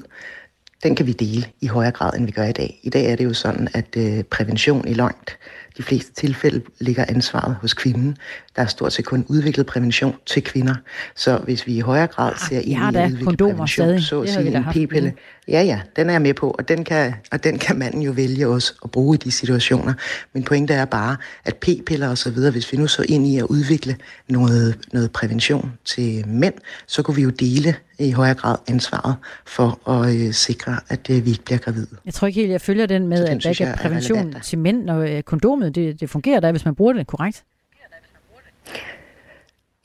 den kan vi dele i højere grad, end vi gør i dag. I dag er det jo sådan, at øh, prævention i langt de fleste tilfælde ligger ansvaret hos kvinden. Der er stort set kun udviklet prævention til kvinder. Så hvis vi i højere grad ah, ser ind i at udvikle prævention, stadig. så at sige en p-pille, ja ja, den er jeg med på, og den, kan, og den kan manden jo vælge også at bruge i de situationer. Men pointet er bare, at p-piller og så videre, hvis vi nu så ind i at udvikle noget, noget prævention til mænd, så kunne vi jo dele i højere grad ansvaret for at øh, sikre, at øh, vi ikke bliver gravide. Jeg tror ikke helt, jeg følger den med, den at der ikke er prævention er til mænd, når øh, kondomet det, det fungerer da, hvis man bruger det korrekt.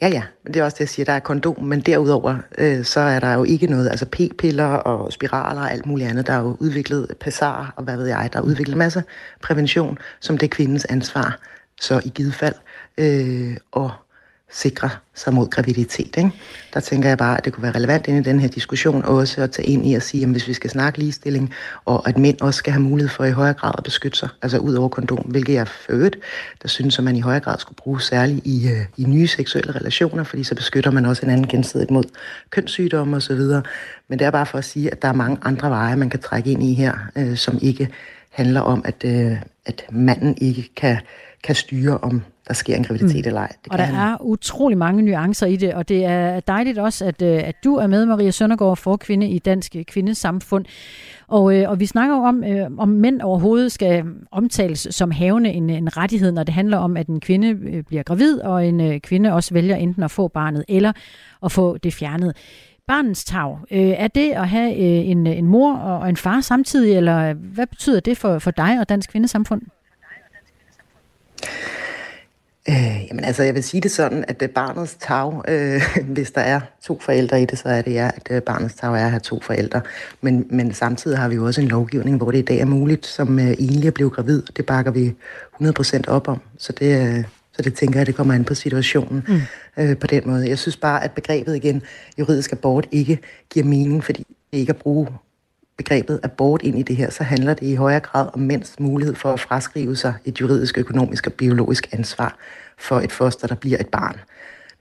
Ja, ja, men det er også det, jeg siger, der er kondom, men derudover, øh, så er der jo ikke noget, altså p-piller og spiraler og alt muligt andet, der er jo udviklet passar og hvad ved jeg, der er udviklet masser prævention, som det er kvindens ansvar, så i givet fald, øh, og sikre sig mod graviditet. Ikke? Der tænker jeg bare, at det kunne være relevant inde i den her diskussion også at tage ind i at sige, at hvis vi skal snakke ligestilling, og at mænd også skal have mulighed for i højere grad at beskytte sig, altså ud over kondom, hvilket jeg født, der synes, at man i højere grad skulle bruge særligt i, øh, i nye seksuelle relationer, fordi så beskytter man også hinanden gensidigt mod kønssygdomme osv. Men det er bare for at sige, at der er mange andre veje, man kan trække ind i her, øh, som ikke handler om, at, øh, at manden ikke kan, kan styre, om der sker en graviditet mm. eller ej. Det og der han. er utrolig mange nuancer i det, og det er dejligt også, at, øh, at du er med, Maria Søndergaard, for kvinde i Dansk Kvindesamfund. Og, øh, og vi snakker jo om, øh, om mænd overhovedet skal omtales som havende en, en rettighed, når det handler om, at en kvinde bliver gravid, og en øh, kvinde også vælger enten at få barnet eller at få det fjernet. Barnets tag, øh, er det at have øh, en, en mor og en far samtidig, eller hvad betyder det for, for dig og Dansk Kvindesamfund? Øh, jamen altså, jeg vil sige det sådan, at det barnets tag, øh, hvis der er to forældre i det, så er det ja, at øh, barnets tag er at have to forældre. Men, men samtidig har vi jo også en lovgivning, hvor det i dag er muligt som øh, enlig at blive gravid. Det bakker vi 100% op om. Så det, øh, så det tænker jeg, det kommer an på situationen mm. øh, på den måde. Jeg synes bare, at begrebet igen, juridisk abort, ikke giver mening, fordi det ikke at bruge begrebet abort ind i det her, så handler det i højere grad om mænds mulighed for at fraskrive sig et juridisk, økonomisk og biologisk ansvar for et foster, der bliver et barn.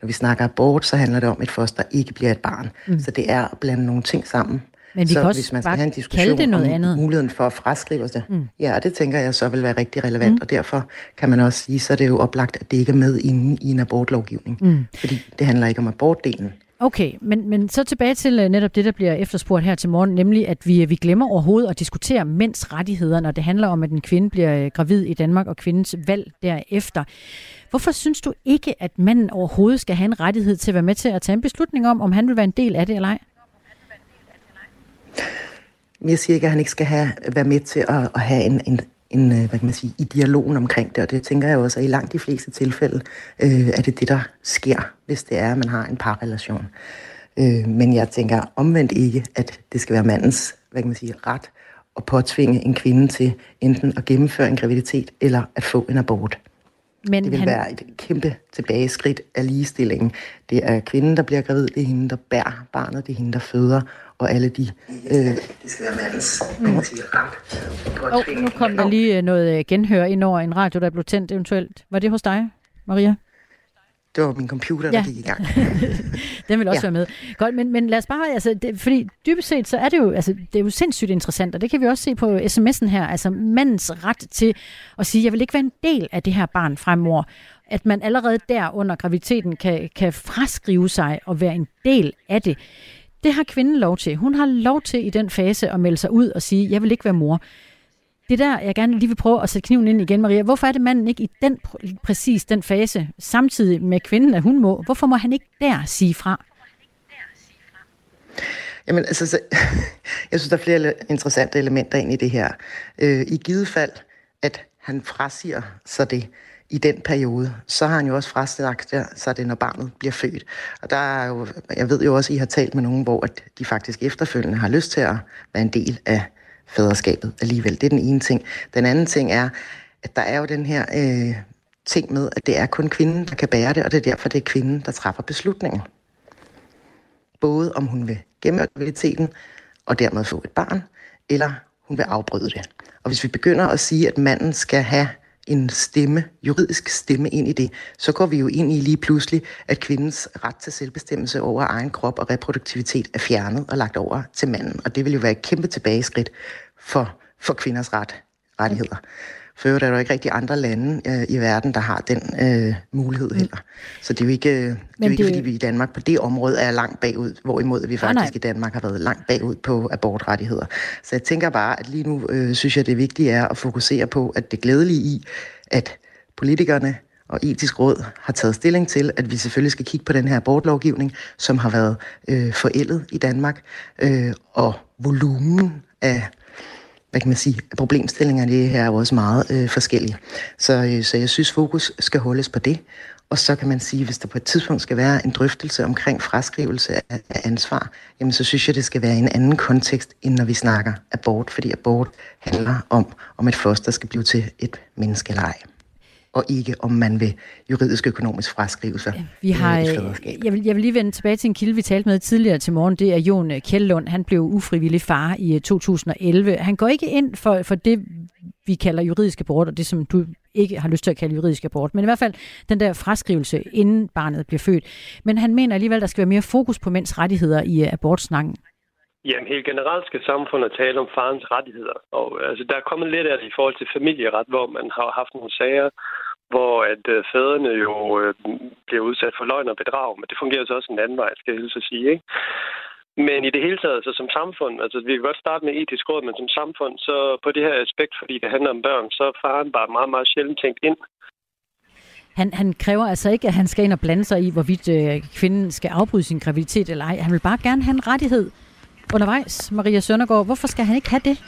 Når vi snakker abort, så handler det om, at et foster ikke bliver et barn. Mm. Så det er at blande nogle ting sammen. Men vi så kan også hvis man skal have en diskussion det noget om andet. muligheden for at fraskrive sig, mm. ja, det tænker jeg så vil være rigtig relevant, mm. og derfor kan man også sige, så er det jo oplagt, at det ikke er med inde i en abortlovgivning. Mm. Fordi det handler ikke om abortdelen. Okay, men, men så tilbage til øh, netop det, der bliver efterspurgt her til morgen, nemlig at vi, øh, vi glemmer overhovedet at diskutere mænds rettigheder, når det handler om, at en kvinde bliver øh, gravid i Danmark, og kvindens valg derefter. Hvorfor synes du ikke, at manden overhovedet skal have en rettighed til at være med til at tage en beslutning om, om han vil være en del af det eller ej? Jeg siger ikke, at han ikke skal have, være med til at, at have en, en, en, øh, hvad kan man sige, i dialogen omkring det, og det tænker jeg også, at i langt de fleste tilfælde øh, er det det, der sker, hvis det er, at man har en parrelation. Øh, men jeg tænker omvendt ikke, at det skal være mandens, hvad kan man sige, ret at påtvinge en kvinde til enten at gennemføre en graviditet eller at få en abort. Men det vil han... være et kæmpe tilbageskridt af ligestillingen. Det er kvinden, der bliver gravid, det er hende, der bærer barnet, det er hende, der føder, og alle de... Øh, det skal være mandens mm. Oh, nu kom der lige øh, noget øh, genhør ind over en radio, der blev tændt eventuelt. Var det hos dig, Maria? Det var min computer, der ja. gik i gang. Den vil også ja. være med. Godt, men, men lad os bare, altså, det, fordi dybest set, så er det jo, altså, det er jo sindssygt interessant, og det kan vi også se på sms'en her, altså mandens ret til at sige, jeg vil ikke være en del af det her barn fremover, at man allerede der under graviditeten kan, kan fraskrive sig og være en del af det. Det har kvinden lov til. Hun har lov til i den fase at melde sig ud og sige, jeg vil ikke være mor. Det der, jeg gerne lige vil prøve at sætte kniven ind igen, Maria. Hvorfor er det manden ikke i den præcis den fase, samtidig med kvinden, at hun må? Hvorfor må han ikke der sige fra? Jamen, altså, så, jeg synes, der er flere interessante elementer ind i det her. Øh, I givet fald, at han frasiger sig det, i den periode, så har han jo også frasagt sig det, når barnet bliver født. Og der er jo, jeg ved jo også, at I har talt med nogen, hvor at de faktisk efterfølgende har lyst til at være en del af faderskabet alligevel. Det er den ene ting. Den anden ting er, at der er jo den her øh, ting med, at det er kun kvinden, der kan bære det, og det er derfor, det er kvinden, der træffer beslutningen. Både om hun vil gemme graviditeten og dermed få et barn, eller hun vil afbryde det. Og hvis vi begynder at sige, at manden skal have en stemme, juridisk stemme ind i det, så går vi jo ind i lige pludselig, at kvindens ret til selvbestemmelse over egen krop og reproduktivitet er fjernet og lagt over til manden. Og det vil jo være et kæmpe tilbageskridt for, for kvinders ret, rettigheder. For øvrigt er der ikke rigtig andre lande øh, i verden, der har den øh, mulighed heller. Så det er jo ikke, det er jo ikke det... fordi vi i Danmark på det område er langt bagud, hvorimod vi faktisk nej. i Danmark har været langt bagud på abortrettigheder. Så jeg tænker bare, at lige nu øh, synes jeg, det vigtige er at fokusere på, at det glædelige i, at politikerne og etisk råd har taget stilling til, at vi selvfølgelig skal kigge på den her abortlovgivning, som har været øh, forældet i Danmark, øh, og volumen af hvad kan man sige, problemstillingerne det her er også meget øh, forskellige. Så, øh, så jeg synes, fokus skal holdes på det. Og så kan man sige, hvis der på et tidspunkt skal være en drøftelse omkring fraskrivelse af, af ansvar, jamen så synes jeg, det skal være i en anden kontekst, end når vi snakker abort, fordi abort handler om, om et foster skal blive til et menneske eller ej og ikke om man vil juridisk økonomisk fraskrive sig ja, vi har, et jeg vil, jeg vil lige vende tilbage til en kilde, vi talte med tidligere til morgen. Det er Jon Kjellund. Han blev ufrivillig far i 2011. Han går ikke ind for, for det, vi kalder juridisk abort, og det som du ikke har lyst til at kalde juridisk abort, men i hvert fald den der fraskrivelse, inden barnet bliver født. Men han mener alligevel, at der skal være mere fokus på mænds rettigheder i abortsnakken. Jamen helt generelt skal samfundet tale om farens rettigheder. Og altså, der er kommet lidt af det i forhold til familieret, hvor man har haft nogle sager, hvor at øh, fædrene jo øh, bliver udsat for løgn og bedrag, men det fungerer så også en anden vej, skal jeg helst sige, ikke? Men i det hele taget, så som samfund, altså vi kan godt starte med etisk råd, men som samfund, så på det her aspekt, fordi det handler om børn, så er faren bare meget, meget sjældent tænkt ind. Han, han kræver altså ikke, at han skal ind og blande sig i, hvorvidt øh, kvinden skal afbryde sin graviditet eller ej. Han vil bare gerne have en rettighed undervejs, Maria Søndergaard. Hvorfor skal han ikke have det?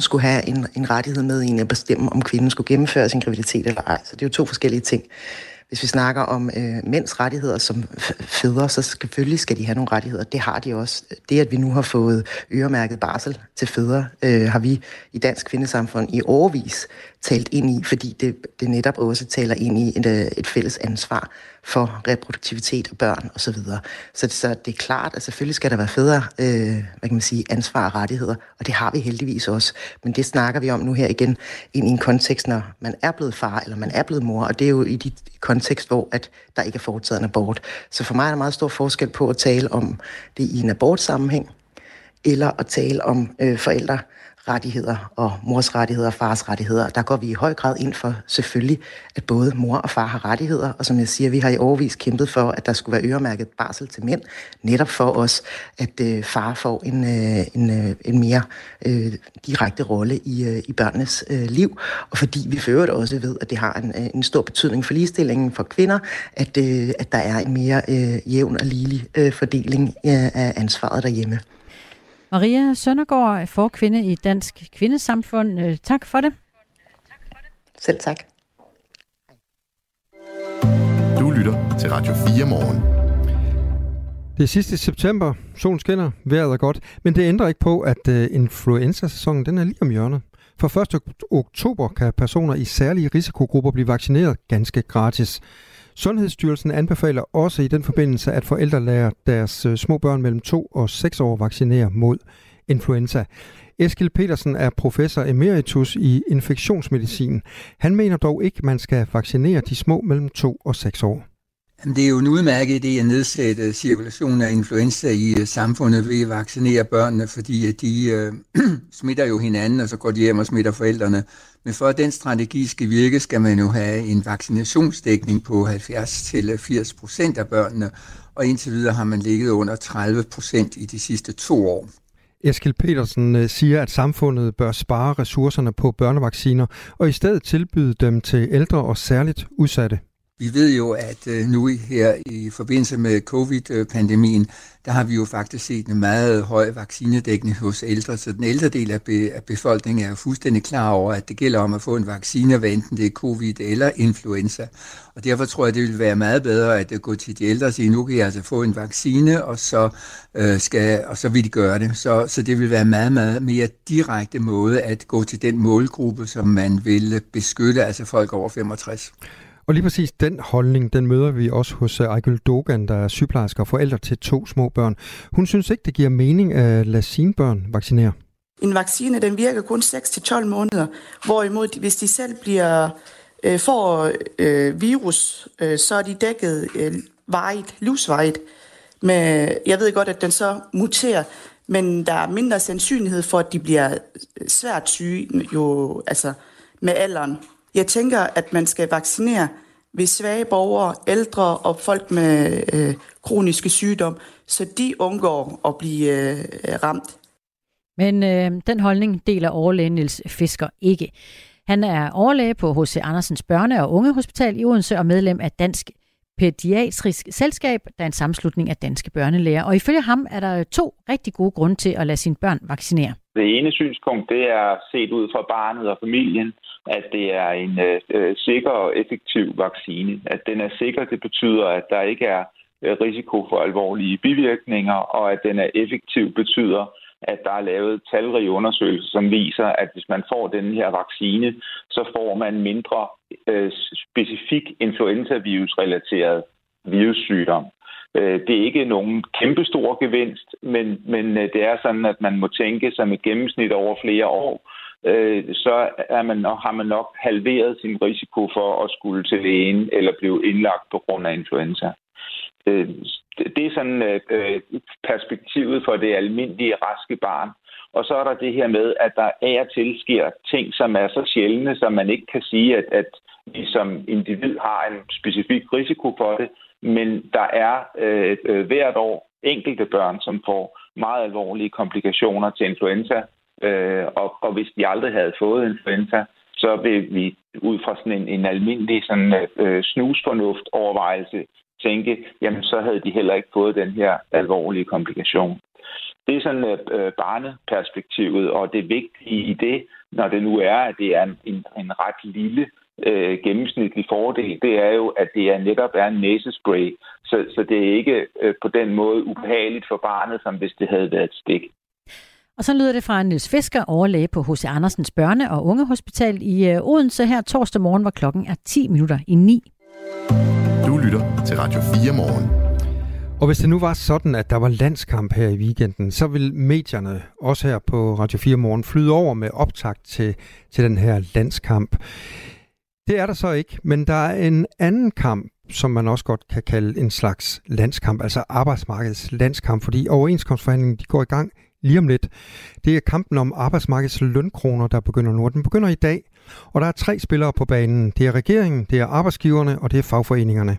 manden skulle have en, en rettighed med i at bestemme, om kvinden skulle gennemføre sin graviditet eller ej. Så det er jo to forskellige ting. Hvis vi snakker om øh, mænds rettigheder som fædre, så selvfølgelig skal de have nogle rettigheder. Det har de også. Det, at vi nu har fået øremærket barsel til fædre, øh, har vi i dansk kvindesamfund i årvis talt ind i, fordi det, det netop også taler ind i et, øh, et fælles ansvar for reproduktivitet og børn osv. Så, så, så det er klart, at selvfølgelig skal der være fædre øh, hvad kan man sige, ansvar og rettigheder, og det har vi heldigvis også. Men det snakker vi om nu her igen ind i en kontekst, når man er blevet far eller man er blevet mor, og det er jo i de kontekst, hvor at der ikke er foretaget en abort. Så for mig er der meget stor forskel på at tale om det i en abortsammenhæng, eller at tale om øh, forældre, rettigheder og mors rettigheder og fars rettigheder. Der går vi i høj grad ind for selvfølgelig, at både mor og far har rettigheder, og som jeg siger, vi har i overvis kæmpet for, at der skulle være øremærket barsel til mænd, netop for os, at øh, far får en, øh, en, øh, en mere øh, direkte rolle i, øh, i børnenes øh, liv, og fordi vi for øvrigt også ved, at det har en, øh, en stor betydning for ligestillingen for kvinder, at, øh, at der er en mere øh, jævn og ligelig øh, fordeling øh, af ansvaret derhjemme. Maria Søndergaard, forkvinde i Dansk Kvindesamfund. Øh, tak for det. Selv tak. Du lytter til Radio 4 morgen. Det er sidste september, solen skinner, vejret er godt, men det ændrer ikke på, at uh, influenza-sæsonen den er lige om hjørnet. For 1. oktober kan personer i særlige risikogrupper blive vaccineret ganske gratis. Sundhedsstyrelsen anbefaler også i den forbindelse, at forældre lærer deres øh, små børn mellem 2 og 6 år vaccinere mod influenza. Eskil Petersen er professor emeritus i infektionsmedicin. Han mener dog ikke, man skal vaccinere de små mellem 2 og 6 år. Det er jo en udmærket idé at nedsætte cirkulationen af influenza i øh, samfundet ved at vaccinere børnene, fordi øh, de øh, smitter jo hinanden, og så går de hjem og smitter forældrene. Men for at den strategi skal virke, skal man jo have en vaccinationsdækning på 70-80 procent af børnene, og indtil videre har man ligget under 30 procent i de sidste to år. Eskil Petersen øh, siger, at samfundet bør spare ressourcerne på børnevacciner og i stedet tilbyde dem til ældre og særligt udsatte. Vi ved jo, at øh, nu her i forbindelse med covid-pandemien, der har vi jo faktisk set en meget høj vaccinedækning hos ældre, så den ældre del af, be- af befolkningen er jo fuldstændig klar over, at det gælder om at få en vaccine, hvad enten det er covid eller influenza. Og derfor tror jeg, det vil være meget bedre at øh, gå til de ældre og sige, nu kan jeg altså få en vaccine, og så, øh, skal, og så vil de gøre det. Så, så det vil være en meget, meget mere direkte måde at gå til den målgruppe, som man vil beskytte, altså folk over 65. Og lige præcis den holdning, den møder vi også hos øh, Ejgül Dogan, der er sygeplejerske og forældre til to små børn. Hun synes ikke, det giver mening øh, at lade sine børn vaccinere. En vaccine, den virker kun 6-12 måneder, hvorimod hvis de selv bliver øh, får øh, virus, øh, så er de dækket øh, vejet, livsvejet. Men jeg ved godt, at den så muterer, men der er mindre sandsynlighed for, at de bliver svært syge jo, altså med alderen. Jeg tænker, at man skal vaccinere ved svage borgere, ældre og folk med øh, kroniske sygdom, så de undgår at blive øh, ramt. Men øh, den holdning deler overlægen Niels Fisker ikke. Han er overlæge på H.C. Andersens Børne- og Ungehospital i Odense og medlem af Dansk Pædiatrisk Selskab, der er en sammenslutning af danske børnelæger. Og ifølge ham er der to rigtig gode grunde til at lade sine børn vaccinere. Det ene synspunkt, det er set ud fra barnet og familien, at det er en øh, øh, sikker og effektiv vaccine. At den er sikker, det betyder, at der ikke er øh, risiko for alvorlige bivirkninger, og at den er effektiv betyder, at der er lavet talrige undersøgelser, som viser, at hvis man får den her vaccine, så får man mindre øh, specifik influenzavirus-relateret virussygdom. Øh, det er ikke nogen kæmpestor gevinst, men, men øh, det er sådan, at man må tænke som et gennemsnit over flere år, øh, så er man nok, har man nok halveret sin risiko for at skulle til lægen eller blive indlagt på grund af influenza. Øh, det er sådan øh, øh, perspektivet for det almindelige raske barn. Og så er der det her med, at der af og til sker ting, som er så sjældne, som man ikke kan sige, at, at vi som individ har en specifik risiko for det. Men der er øh, hvert år enkelte børn, som får meget alvorlige komplikationer til influenza. Øh, og, og hvis de aldrig havde fået influenza, så vil vi ud fra sådan en, en almindelig sådan, øh, snusfornuft overvejelse tænke, jamen så havde de heller ikke fået den her alvorlige komplikation. Det er sådan øh, øh barneperspektivet, og det vigtige i det, når det nu er, at det er en, en ret lille øh, gennemsnitlig fordel, det er jo, at det er netop er en næsespray. Så, så det er ikke øh, på den måde ubehageligt for barnet, som hvis det havde været et stik. Og så lyder det fra Niels Fisker, overlæge på H.C. Andersens Børne- og Ungehospital i øh, Odense her torsdag morgen, hvor klokken er 10 minutter i 9. Du lytter til Radio 4 morgen. Og hvis det nu var sådan, at der var landskamp her i weekenden, så vil medierne, også her på Radio 4 morgen, flyde over med optakt til, til den her landskamp. Det er der så ikke, men der er en anden kamp, som man også godt kan kalde en slags landskamp, altså arbejdsmarkedets landskamp, fordi overenskomstforhandlingen de går i gang lige om lidt. Det er kampen om arbejdsmarkedets lønkroner, der begynder nu. Den begynder i dag, og der er tre spillere på banen. Det er regeringen, det er arbejdsgiverne, og det er fagforeningerne.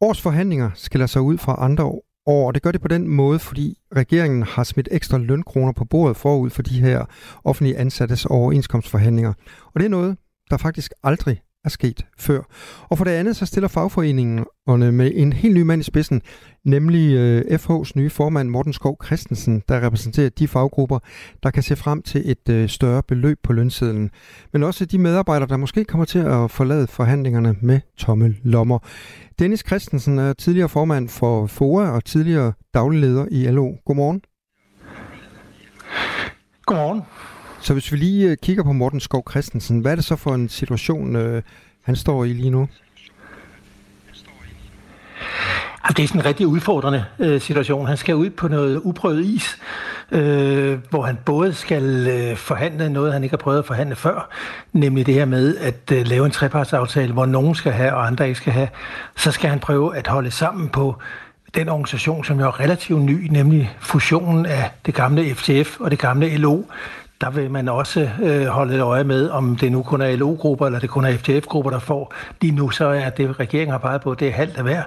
Års forhandlinger skiller sig ud fra andre år, og det gør det på den måde, fordi regeringen har smidt ekstra lønkroner på bordet forud for de her offentlige ansattes overenskomstforhandlinger. Og det er noget, der faktisk aldrig er sket før. Og for det andet, så stiller fagforeningerne med en helt ny mand i spidsen, nemlig øh, FH's nye formand Morten Skov Christensen, der repræsenterer de faggrupper, der kan se frem til et øh, større beløb på lønsedlen. Men også de medarbejdere, der måske kommer til at forlade forhandlingerne med tomme lommer. Dennis Christensen er tidligere formand for FOA og tidligere daglig leder i LO. Godmorgen. Godmorgen. Så hvis vi lige øh, kigger på Morten Skov Christensen, hvad er det så for en situation, øh, han står i lige nu? Det er sådan en rigtig udfordrende øh, situation. Han skal ud på noget uprøvet is, øh, hvor han både skal øh, forhandle noget, han ikke har prøvet at forhandle før, nemlig det her med at øh, lave en trepartsaftale, hvor nogen skal have og andre ikke skal have. Så skal han prøve at holde sammen på den organisation, som jo er relativt ny, nemlig fusionen af det gamle FTF og det gamle LO, der vil man også øh, holde et øje med, om det nu kun er LO-grupper, eller det kun er FTF-grupper, der får. Lige nu så er det, regeringen har peget på, det er halvt af hver.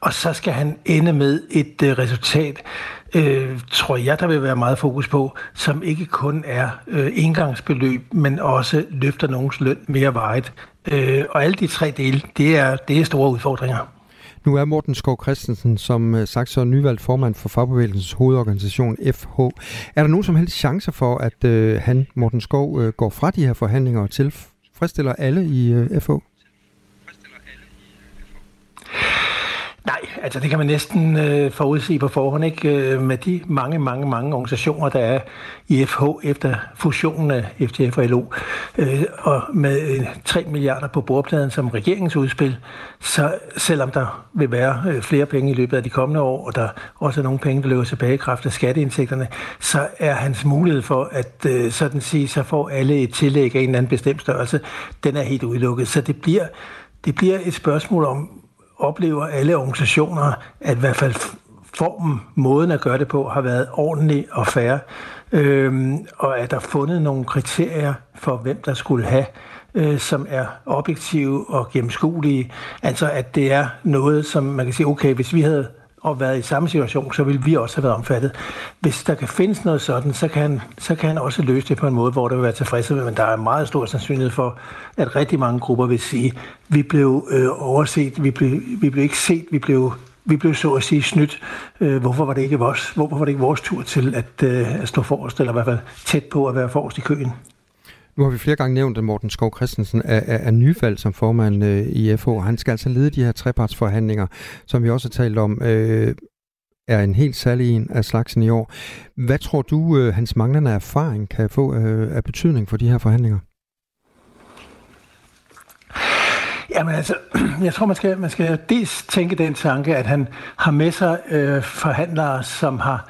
Og så skal han ende med et øh, resultat, øh, tror jeg, der vil være meget fokus på, som ikke kun er øh, engangsbeløb, men også løfter nogens løn mere vejet. Øh, og alle de tre dele, det er, det er store udfordringer. Nu er Morten Skov Christensen, som øh, sagt så nyvalgt formand for Fagbevægelsens hovedorganisation FH. Er der nogen som helst chancer for, at øh, han, Morten Skov, øh, går fra de her forhandlinger og tilfredsstiller alle i øh, FH? Nej, altså det kan man næsten øh, forudse på forhånd, ikke? Øh, med de mange, mange, mange organisationer, der er i FH efter fusionen af FTF og LO, øh, og med øh, 3 milliarder på bordpladen som regeringens udspil, så selvom der vil være øh, flere penge i løbet af de kommende år, og der også er nogle penge, der løber tilbage i kraft af skatteindtægterne, så er hans mulighed for at øh, sådan sige, så får alle et tillæg af en eller anden bestemt størrelse, den er helt udelukket. Så det bliver, det bliver et spørgsmål om, oplever alle organisationer, at i hvert fald formen, måden at gøre det på, har været ordentlig og fair. Øhm, og at der fundet nogle kriterier for, hvem der skulle have, øh, som er objektive og gennemskuelige. Altså at det er noget, som man kan sige, okay, hvis vi havde og været i samme situation, så ville vi også have været omfattet. Hvis der kan findes noget sådan, så kan, han, så kan han også løse det på en måde, hvor der vil være tilfredse men der er meget stor sandsynlighed for, at rigtig mange grupper vil sige, vi blev øh, overset, vi blev, vi blev ikke set, vi blev vi blev så at sige snydt. Øh, hvorfor var det ikke vores, hvorfor var det ikke vores tur til at, øh, at stå forrest, eller i hvert fald tæt på at være forrest i køen? Nu har vi flere gange nævnt, at Morten Skov Christensen er, er, er nyfald som formand øh, i FH. Han skal altså lede de her trepartsforhandlinger, som vi også har talt om, øh, er en helt særlig en af slagsen i år. Hvad tror du, øh, hans manglende erfaring kan få øh, af betydning for de her forhandlinger? Jamen altså, jeg tror, man skal, man skal dels tænke den tanke, at han har med sig øh, forhandlere, som har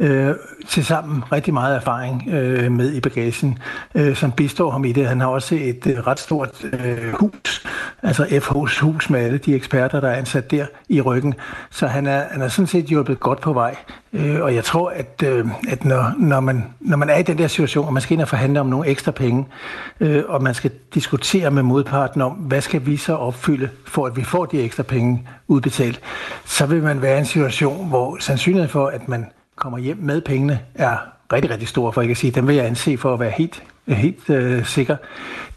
øh, til sammen rigtig meget erfaring øh, med i bagagen, øh, som bistår ham i det. Han har også et øh, ret stort øh, hus altså FH's hus med alle de eksperter, der er ansat der i ryggen. Så han er, han er sådan set hjulpet godt på vej. Øh, og jeg tror, at, øh, at når, når, man, når man er i den der situation, og man skal ind og forhandle om nogle ekstra penge, øh, og man skal diskutere med modparten om, hvad skal vi så opfylde, for at vi får de ekstra penge udbetalt, så vil man være i en situation, hvor sandsynligheden for, at man kommer hjem med pengene, er rigtig, rigtig stor, for jeg kan sige, dem vil jeg anse for at være helt, helt øh, sikker.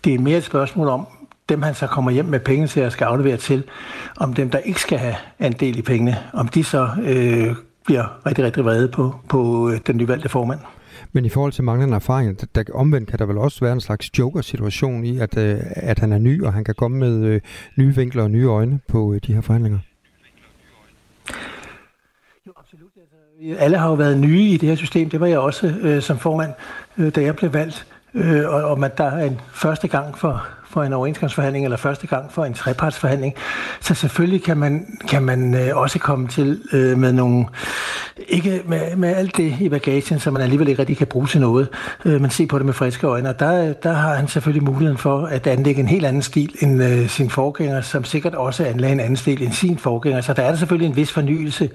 Det er mere et spørgsmål om, dem han så kommer hjem med penge til at skal aflevere til, om dem, der ikke skal have andel i pengene, om de så øh, bliver rigtig, rigtig vrede på, på øh, den nyvalgte formand. Men i forhold til manglende erfaring, der, omvendt kan der vel også være en slags joker-situation i, at, øh, at han er ny, og han kan komme med øh, nye vinkler og nye øjne på øh, de her forhandlinger? Alle har jo været nye i det her system. Det var jeg også øh, som formand, øh, da jeg blev valgt. Øh, og, og man, der er en første gang for, for en overenskomstforhandling, eller første gang for en trepartsforhandling. Så selvfølgelig kan man, kan man øh, også komme til øh, med nogle, ikke med, med alt det i bagagen, som man alligevel ikke rigtig kan bruge til noget, øh, men se på det med friske øjne. Og der, der har han selvfølgelig muligheden for at anlægge en helt anden stil end øh, sin forgænger, som sikkert også anlagde en anden stil end sin forgænger. Så der er der selvfølgelig en vis fornyelse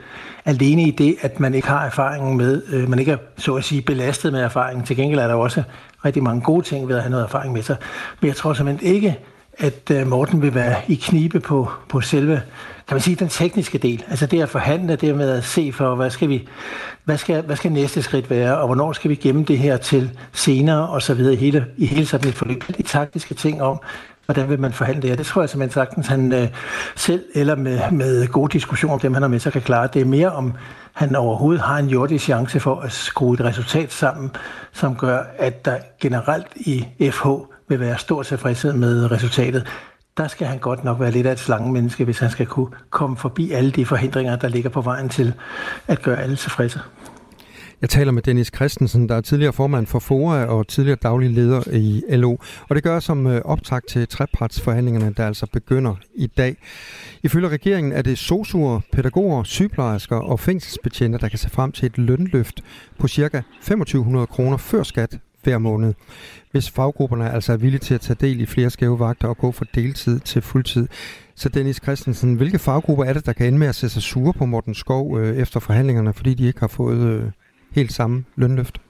alene i det, at man ikke har erfaringen med, øh, man ikke er så at sige belastet med erfaringen. Til gengæld er der også rigtig mange gode ting ved at have noget erfaring med sig. Men jeg tror simpelthen ikke, at øh, Morten vil være i knibe på, på selve, kan man sige, den tekniske del. Altså det at forhandle, det med at se for, hvad skal, vi, hvad skal, hvad skal næste skridt være, og hvornår skal vi gemme det her til senere, og så videre i hele, i hele sådan et forløb. De taktiske ting om, hvordan vil man forhandle det her. Det tror jeg simpelthen sagtens, han øh, selv eller med, med gode diskussioner om dem, han har med sig, kan klare. Det er mere om, han overhovedet har en jordisk chance for at skrue et resultat sammen, som gør, at der generelt i FH vil være stor tilfredshed med resultatet. Der skal han godt nok være lidt af et slangemenneske, hvis han skal kunne komme forbi alle de forhindringer, der ligger på vejen til at gøre alle tilfredse. Jeg taler med Dennis Christensen, der er tidligere formand for FOA og tidligere daglig leder i LO. Og det gør som øh, optag til trepartsforhandlingerne, der altså begynder i dag. Ifølge regeringen er det sosuer, pædagoger, sygeplejersker og fængselsbetjente, der kan se frem til et lønløft på ca. 2500 kroner før skat hver måned. Hvis faggrupperne altså er villige til at tage del i flere skæve vagter og gå fra deltid til fuldtid. Så Dennis Christensen, hvilke faggrupper er det, der kan ende med at sætte sig sure på Morten Skov øh, efter forhandlingerne, fordi de ikke har fået øh, helt samme lønløft?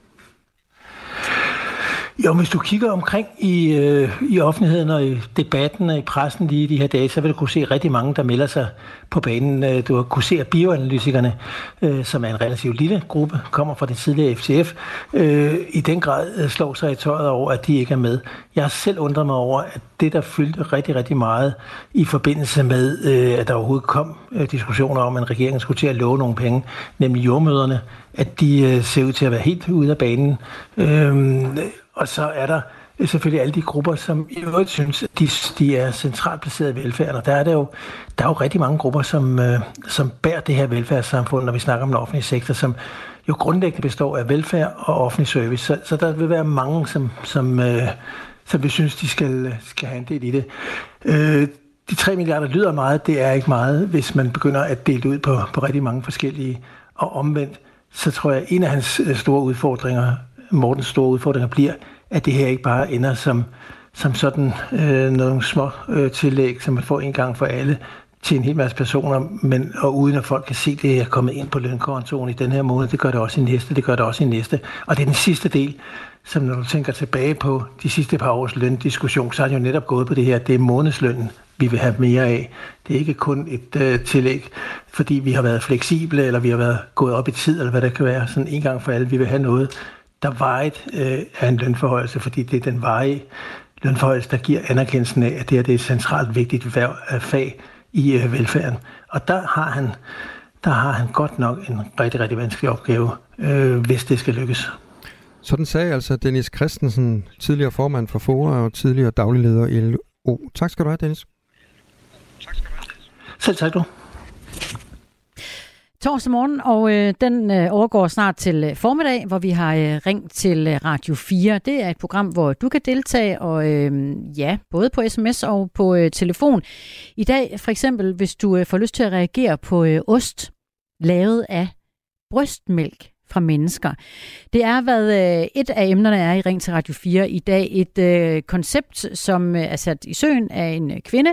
Jo, hvis du kigger omkring i, øh, i offentligheden og i debatten og i pressen lige i de her dage, så vil du kunne se rigtig mange, der melder sig på banen. Øh, du har kunne se, at bioanalytikerne, øh, som er en relativt lille gruppe, kommer fra det tidligere FCF, øh, i den grad øh, slår sig i tøjet over, at de ikke er med. Jeg har selv undret mig over, at det, der fyldte rigtig, rigtig meget i forbindelse med, øh, at der overhovedet kom øh, diskussioner om, at regeringen skulle til at love nogle penge, nemlig jordmøderne, at de øh, ser ud til at være helt ude af banen. Øh, og så er der øh, selvfølgelig alle de grupper, som i øvrigt synes, at de, de er centralt placeret i velfærden. Og der er, der jo, der er jo rigtig mange grupper, som, øh, som bærer det her velfærdssamfund, når vi snakker om den offentlige sektor, som jo grundlæggende består af velfærd og offentlig service. Så, så der vil være mange, som, som, øh, som vi synes, de skal, øh, skal have en del i det. Øh, de 3 milliarder lyder meget, det er ikke meget, hvis man begynder at dele ud på, på rigtig mange forskellige. Og omvendt, så tror jeg, at en af hans øh, store udfordringer Mortens store udfordringer bliver, at det her ikke bare ender som, som sådan øh, nogle små øh, tillæg, som man får en gang for alle til en hel masse personer, men og uden at folk kan se, at det er kommet ind på lønkontoen i den her måned. Det gør det også i næste, det gør det også i næste. Og det er den sidste del, som når du tænker tilbage på de sidste par års løndiskussion, så har det jo netop gået på det her, det er månedslønnen, vi vil have mere af. Det er ikke kun et øh, tillæg, fordi vi har været fleksible, eller vi har været gået op i tid, eller hvad det kan være, sådan en gang for alle. Vi vil have noget, der vejet øh, er en lønforhøjelse, fordi det er den veje lønforhøjelse, der giver anerkendelsen af, at det, her, det er et centralt vigtigt øh, fag i øh, velfærden. Og der har han der har han godt nok en rigtig, rigtig vanskelig opgave, øh, hvis det skal lykkes. Sådan sagde altså Dennis Christensen, tidligere formand for FOA og tidligere daglig leder i LO. Tak skal du have, Dennis. Tak skal du have. Selv tak du torsdag morgen, og øh, den øh, overgår snart til øh, formiddag, hvor vi har øh, ringt til øh, Radio 4. Det er et program, hvor du kan deltage, og øh, ja, både på sms og på øh, telefon. I dag for eksempel, hvis du øh, får lyst til at reagere på øh, ost lavet af brystmælk fra mennesker. Det er, hvad øh, et af emnerne er i Ring til Radio 4 i dag. Et øh, koncept, som øh, er sat i søen af en øh, kvinde,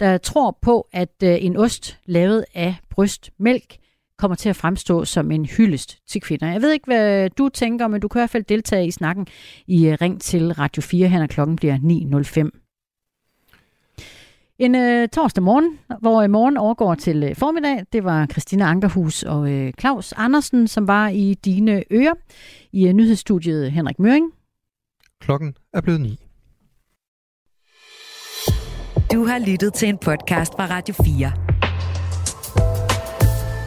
der tror på, at øh, en ost lavet af brystmælk kommer til at fremstå som en hyldest til kvinder. Jeg ved ikke, hvad du tænker, men du kan i hvert fald deltage i snakken i øh, Ring til Radio 4, her når klokken bliver 9.05. En øh, torsdag morgen, hvor i morgen overgår til øh, formiddag, det var Christina Ankerhus og øh, Claus Andersen, som var i dine ører i øh, nyhedsstudiet Henrik Møring. Klokken er blevet 9. Du har lyttet til en podcast fra Radio 4.